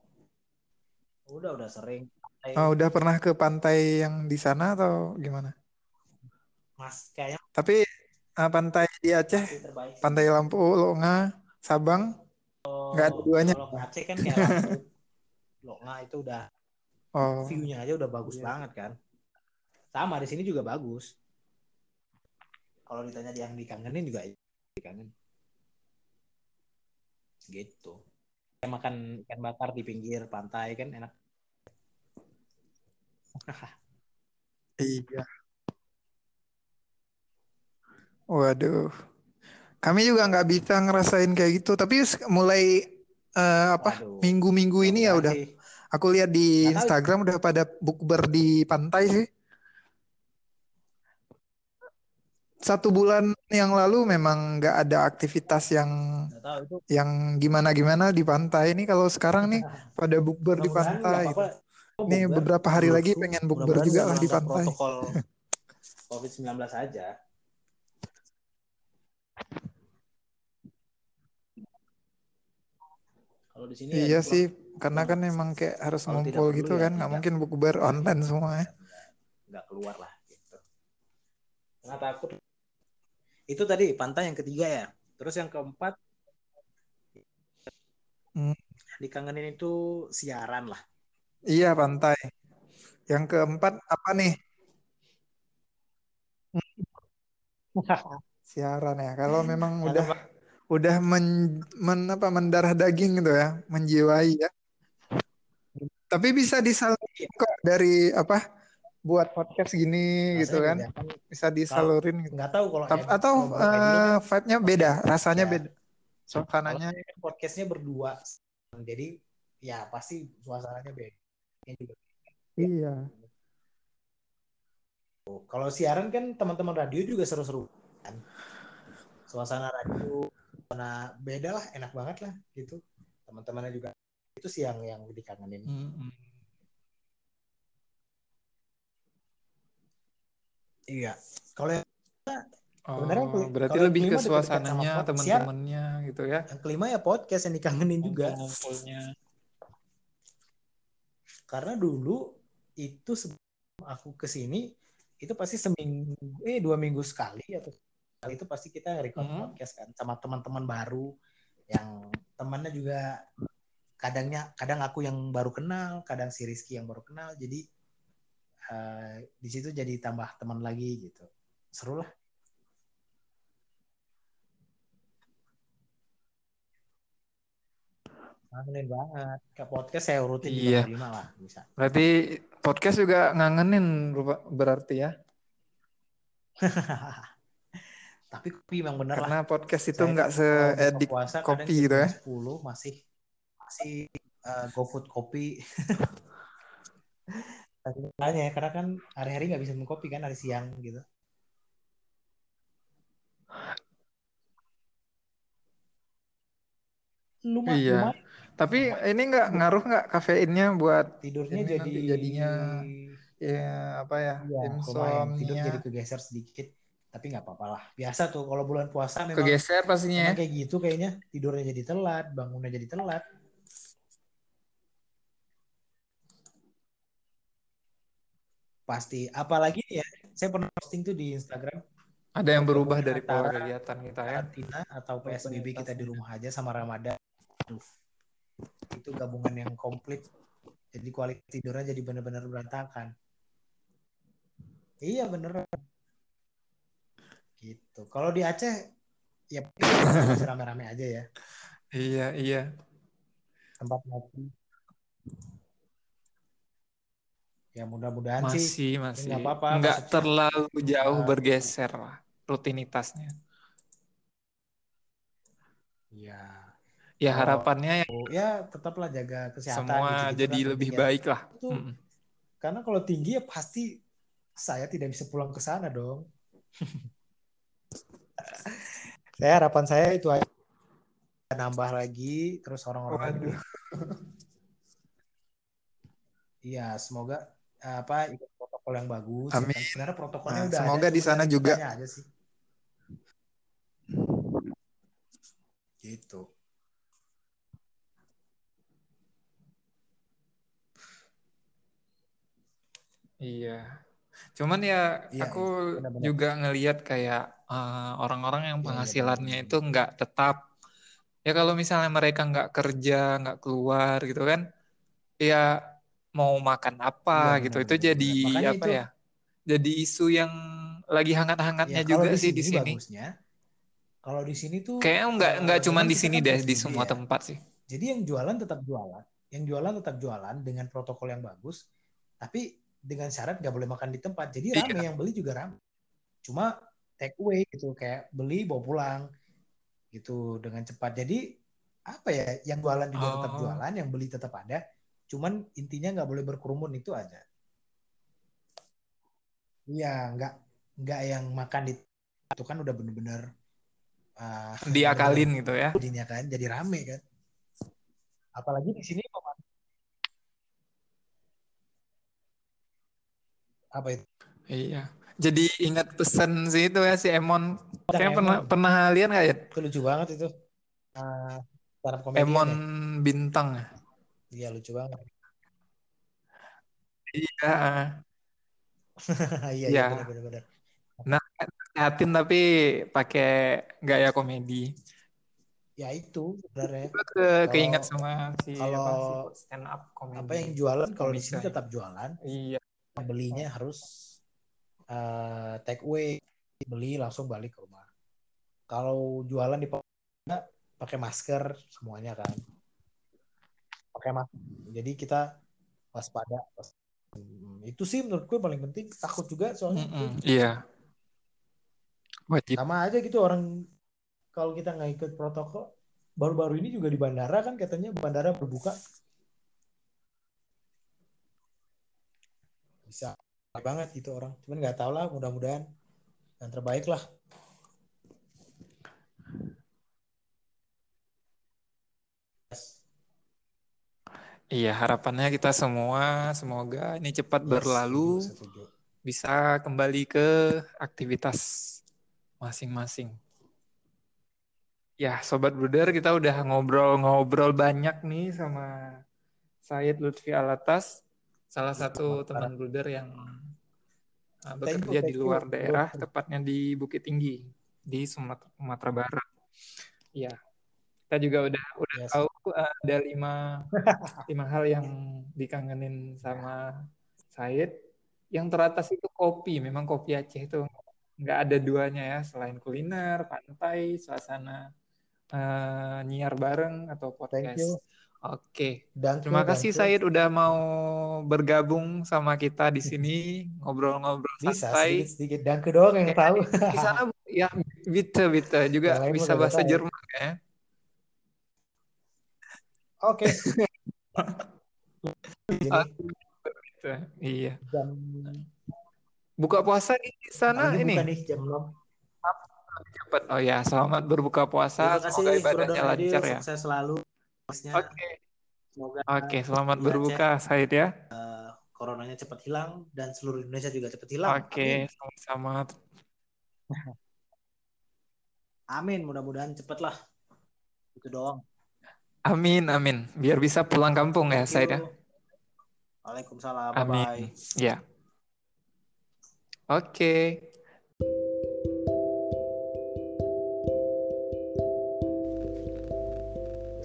Udah, udah sering. Pantai... Oh, udah pernah ke pantai yang di sana atau gimana? Mas, kayaknya. Tapi uh, pantai di Aceh, pantai Lampu, Longa, Sabang, nggak ada duanya. Kalau Aceh kan kayak Lampu, Longa itu udah, oh. view-nya aja udah bagus yeah. banget kan. Sama di sini juga bagus kalau ditanya yang dikangenin juga dikangen gitu kayak makan ikan bakar di pinggir pantai kan enak iya. Waduh. Kami juga nggak bisa ngerasain kayak gitu tapi mulai uh, apa minggu-minggu ini ya udah. aku lihat di Instagram udah pada bukber di pantai sih. Satu bulan yang lalu memang nggak ada aktivitas yang tahu, itu. yang gimana gimana di pantai. Ini kalau sekarang nih pada bukber di pantai -apa. nih beberapa hari lagi pengen bukber juga lah di pantai protokol covid 19 aja kalau di sini iya ya, sih karena kan memang kayak harus ngumpul gitu ya, kan nggak mungkin bukber online semua ya nggak keluar lah gitu. nggak takut itu tadi pantai yang ketiga ya. Terus yang keempat hmm. dikangenin itu siaran lah. Iya pantai. Yang keempat apa nih? siaran ya. Kalau memang udah udah men, men apa mendarah daging gitu ya, menjiwai ya. Tapi bisa disalurkan kok dari apa buat podcast gini rasanya gitu kan. Beda. Bisa disalurin gitu. Nggak tahu kalau atau uh, vibe-nya beda, rasanya ya. beda. Suasananya podcastnya berdua. Jadi ya pasti suasananya beda. Iya. Kalau siaran kan teman-teman radio juga seru-seru kan. Suasana radio, suasana beda lah, enak banget lah gitu. Teman-temannya juga itu sih yang yang dikangenin. Mm-mm. Iya. Kalau yang, Oh, Sebenarnya berarti lebih ke suasananya, teman-temannya gitu ya. yang kelima ya podcast yang dikangenin juga. Ngumpul-ngumpulnya. Karena dulu itu sebelum aku ke sini itu pasti seminggu eh dua minggu sekali atau sekali itu pasti kita record Hmm. podcast kan sama teman-teman baru yang temannya juga kadangnya kadang aku yang baru kenal kadang si Rizky yang baru kenal. Jadi eh, di situ jadi tambah teman lagi gitu. Seru lah Kangenin banget. Ke podcast saya urutin Iya. juga lima lah bisa. Berarti podcast juga ngangenin berarti ya. Tapi kopi memang bener lah. Karena podcast itu nggak buka seedik kopi gitu ya. 10 masih masih uh, GoFood kopi. Tanya ya, karena kan hari-hari nggak bisa minum kopi kan hari siang gitu. Lumayan, Iya. lumayan Tapi ini nggak ngaruh nggak kafeinnya buat tidurnya jadi nanti jadinya ya apa ya Iya, lumayan tidur insomnia jadi kegeser sedikit. Tapi nggak apa-apa lah. Biasa tuh kalau bulan puasa memang kegeser pastinya ya. Emang kayak gitu kayaknya tidurnya jadi telat, bangunnya jadi telat. Pasti. Apalagi ya, saya pernah posting tuh di Instagram Ada yang berubah dari pola kegiatan kita ya. karantina atau PSBB kita di rumah aja sama Ramadan. Aduh, itu gabungan yang komplit. Jadi kualitas tidurnya jadi benar-benar berantakan. Iya bener. Gitu. Kalau di Aceh ya masih rame-rame aja ya. Iya iya. tempat ngopi. Ya mudah-mudahan sih Masih masih nggak apa-apa, nggak maksudnya. terlalu jauh Eh, bergeser lah rutinitasnya. ya Ya Kalau- harapannya ya oh, ya tetaplah jaga kesehatan semua gitu-gitu jadi kan lebih ya. baik lah. Itu Mm-mm. karena kalau tinggi ya pasti saya tidak bisa pulang ke sana dong. saya harapan saya itu aja nambah lagi terus orang-orang Waduh. Iya, semoga apa ikut protokol yang bagus. ya Amin. kan. Sebenarnya protokolnya Nah, udah semoga ada, di sana juga. aja sih. Gitu. Iya. Cuman ya Iya, aku iya, benar-benar. juga ngelihat kayak eh, orang-orang yang Iya, iya, penghasilannya benar. itu nggak tetap. Ya kalau misalnya mereka nggak kerja, nggak keluar gitu kan, ya mau makan apa Iya, gitu. benar, Itu benar, jadi benar. Makanya apa itu- ya? Jadi isu yang lagi hangat-hangatnya Ya, juga di sih di sini bagusnya. Kalau di sini tuh Kayaknya nggak eh, nggak cuma di sini deh, di semua ya. tempat sih. Jadi yang jualan tetap jualan, yang jualan tetap jualan dengan protokol yang bagus, tapi dengan syarat nggak boleh makan di tempat. Jadi Iya. rame yang beli juga rame. Cuma take away gitu, kayak beli bawa pulang gitu dengan cepat. Jadi apa ya, yang jualan juga tetap Oh. jualan, yang beli tetap ada. Cuman intinya nggak boleh berkerumun itu aja. Iya, nggak nggak yang makan di itu kan udah bener-bener uh, Diakalin gitu ya. jadinya kan jadi rame kan. Apalagi di sini apa itu? Iya. Jadi ingat pesan sih itu ya si Emon. Kayak pernah pernah lihat nggak ya? Itu lucu banget itu. Uh, stand Emon ya. Bintang. Iya lucu banget. Iya. iya Iya. iya benar benar benar. Nah, sehatin tapi pakai gaya komedi. Ya itu sebenarnya. Ke keinget sama si apa kalau si stand up komedi. apa yang jualan kalau di sini ya. tetap jualan, Iya. Belinya harus uh, take away, beli langsung balik ke rumah. Kalau jualan di pakai masker semuanya kan. Pakai masker. Jadi kita waspada. Itu sih menurut gue paling penting. Takut juga soalnya Iya. Wajib. sama aja gitu orang kalau kita nggak ikut protokol. Baru-baru ini juga di bandara kan katanya bandara berbuka. Bisa banget itu orang cuman nggak tahu lah mudah-mudahan yang terbaik lah Iya, harapannya kita semua semoga ini cepat Yes, berlalu, setuju. bisa kembali ke aktivitas masing-masing. Ya, Sobat Bruder, kita udah ngobrol-ngobrol banyak nih sama Said Lutfi Alatas, salah satu teman Bruder yang uh, Thank bekerja di thank luar daerah, tepatnya di Bukit Tinggi, di Sumatera, Sumatera Barat. Ya, kita juga udah udah Yes. tahu uh, ada lima lima hal yang dikangenin sama Said. Yang teratas itu kopi, memang kopi Aceh itu nggak ada duanya ya selain kuliner, pantai, suasana eh, nyiar bareng atau Thank podcast. you. Oke, Danke, terima kasih. Said udah mau bergabung sama kita di sini ngobrol-ngobrol Bisa santai. sedikit-sedikit. Danke doang yang tahu. Di sana ya bitte bitte juga lain bisa bahasa tahu. Jerman ya. Oke. Bitte. Iya. jam Buka puasa di sana pagi ini buka nih jam 6. cepat. Oh ya, selamat berbuka puasa. Terima kasih Semoga ibadahnya lancar ya. sukses selalu. Oke. semoga Oke, selamat di berbuka Said ya. Aceh coronanya cepat hilang dan seluruh Indonesia juga cepat hilang. Oke, sama-sama. Amin. Amin. Mudah-mudahan cepat lah. Itu doang. Amin, amin. Biar bisa pulang kampung ya, Said ya. Waalaikumsalam. Amin. Bye-bye. Ya. Oke.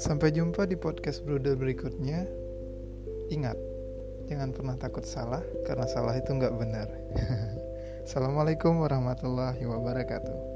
Sampai jumpa di podcast Bruder berikutnya. Ingat, jangan pernah takut salah karena salah itu nggak benar. Assalamualaikum warahmatullahi wabarakatuh.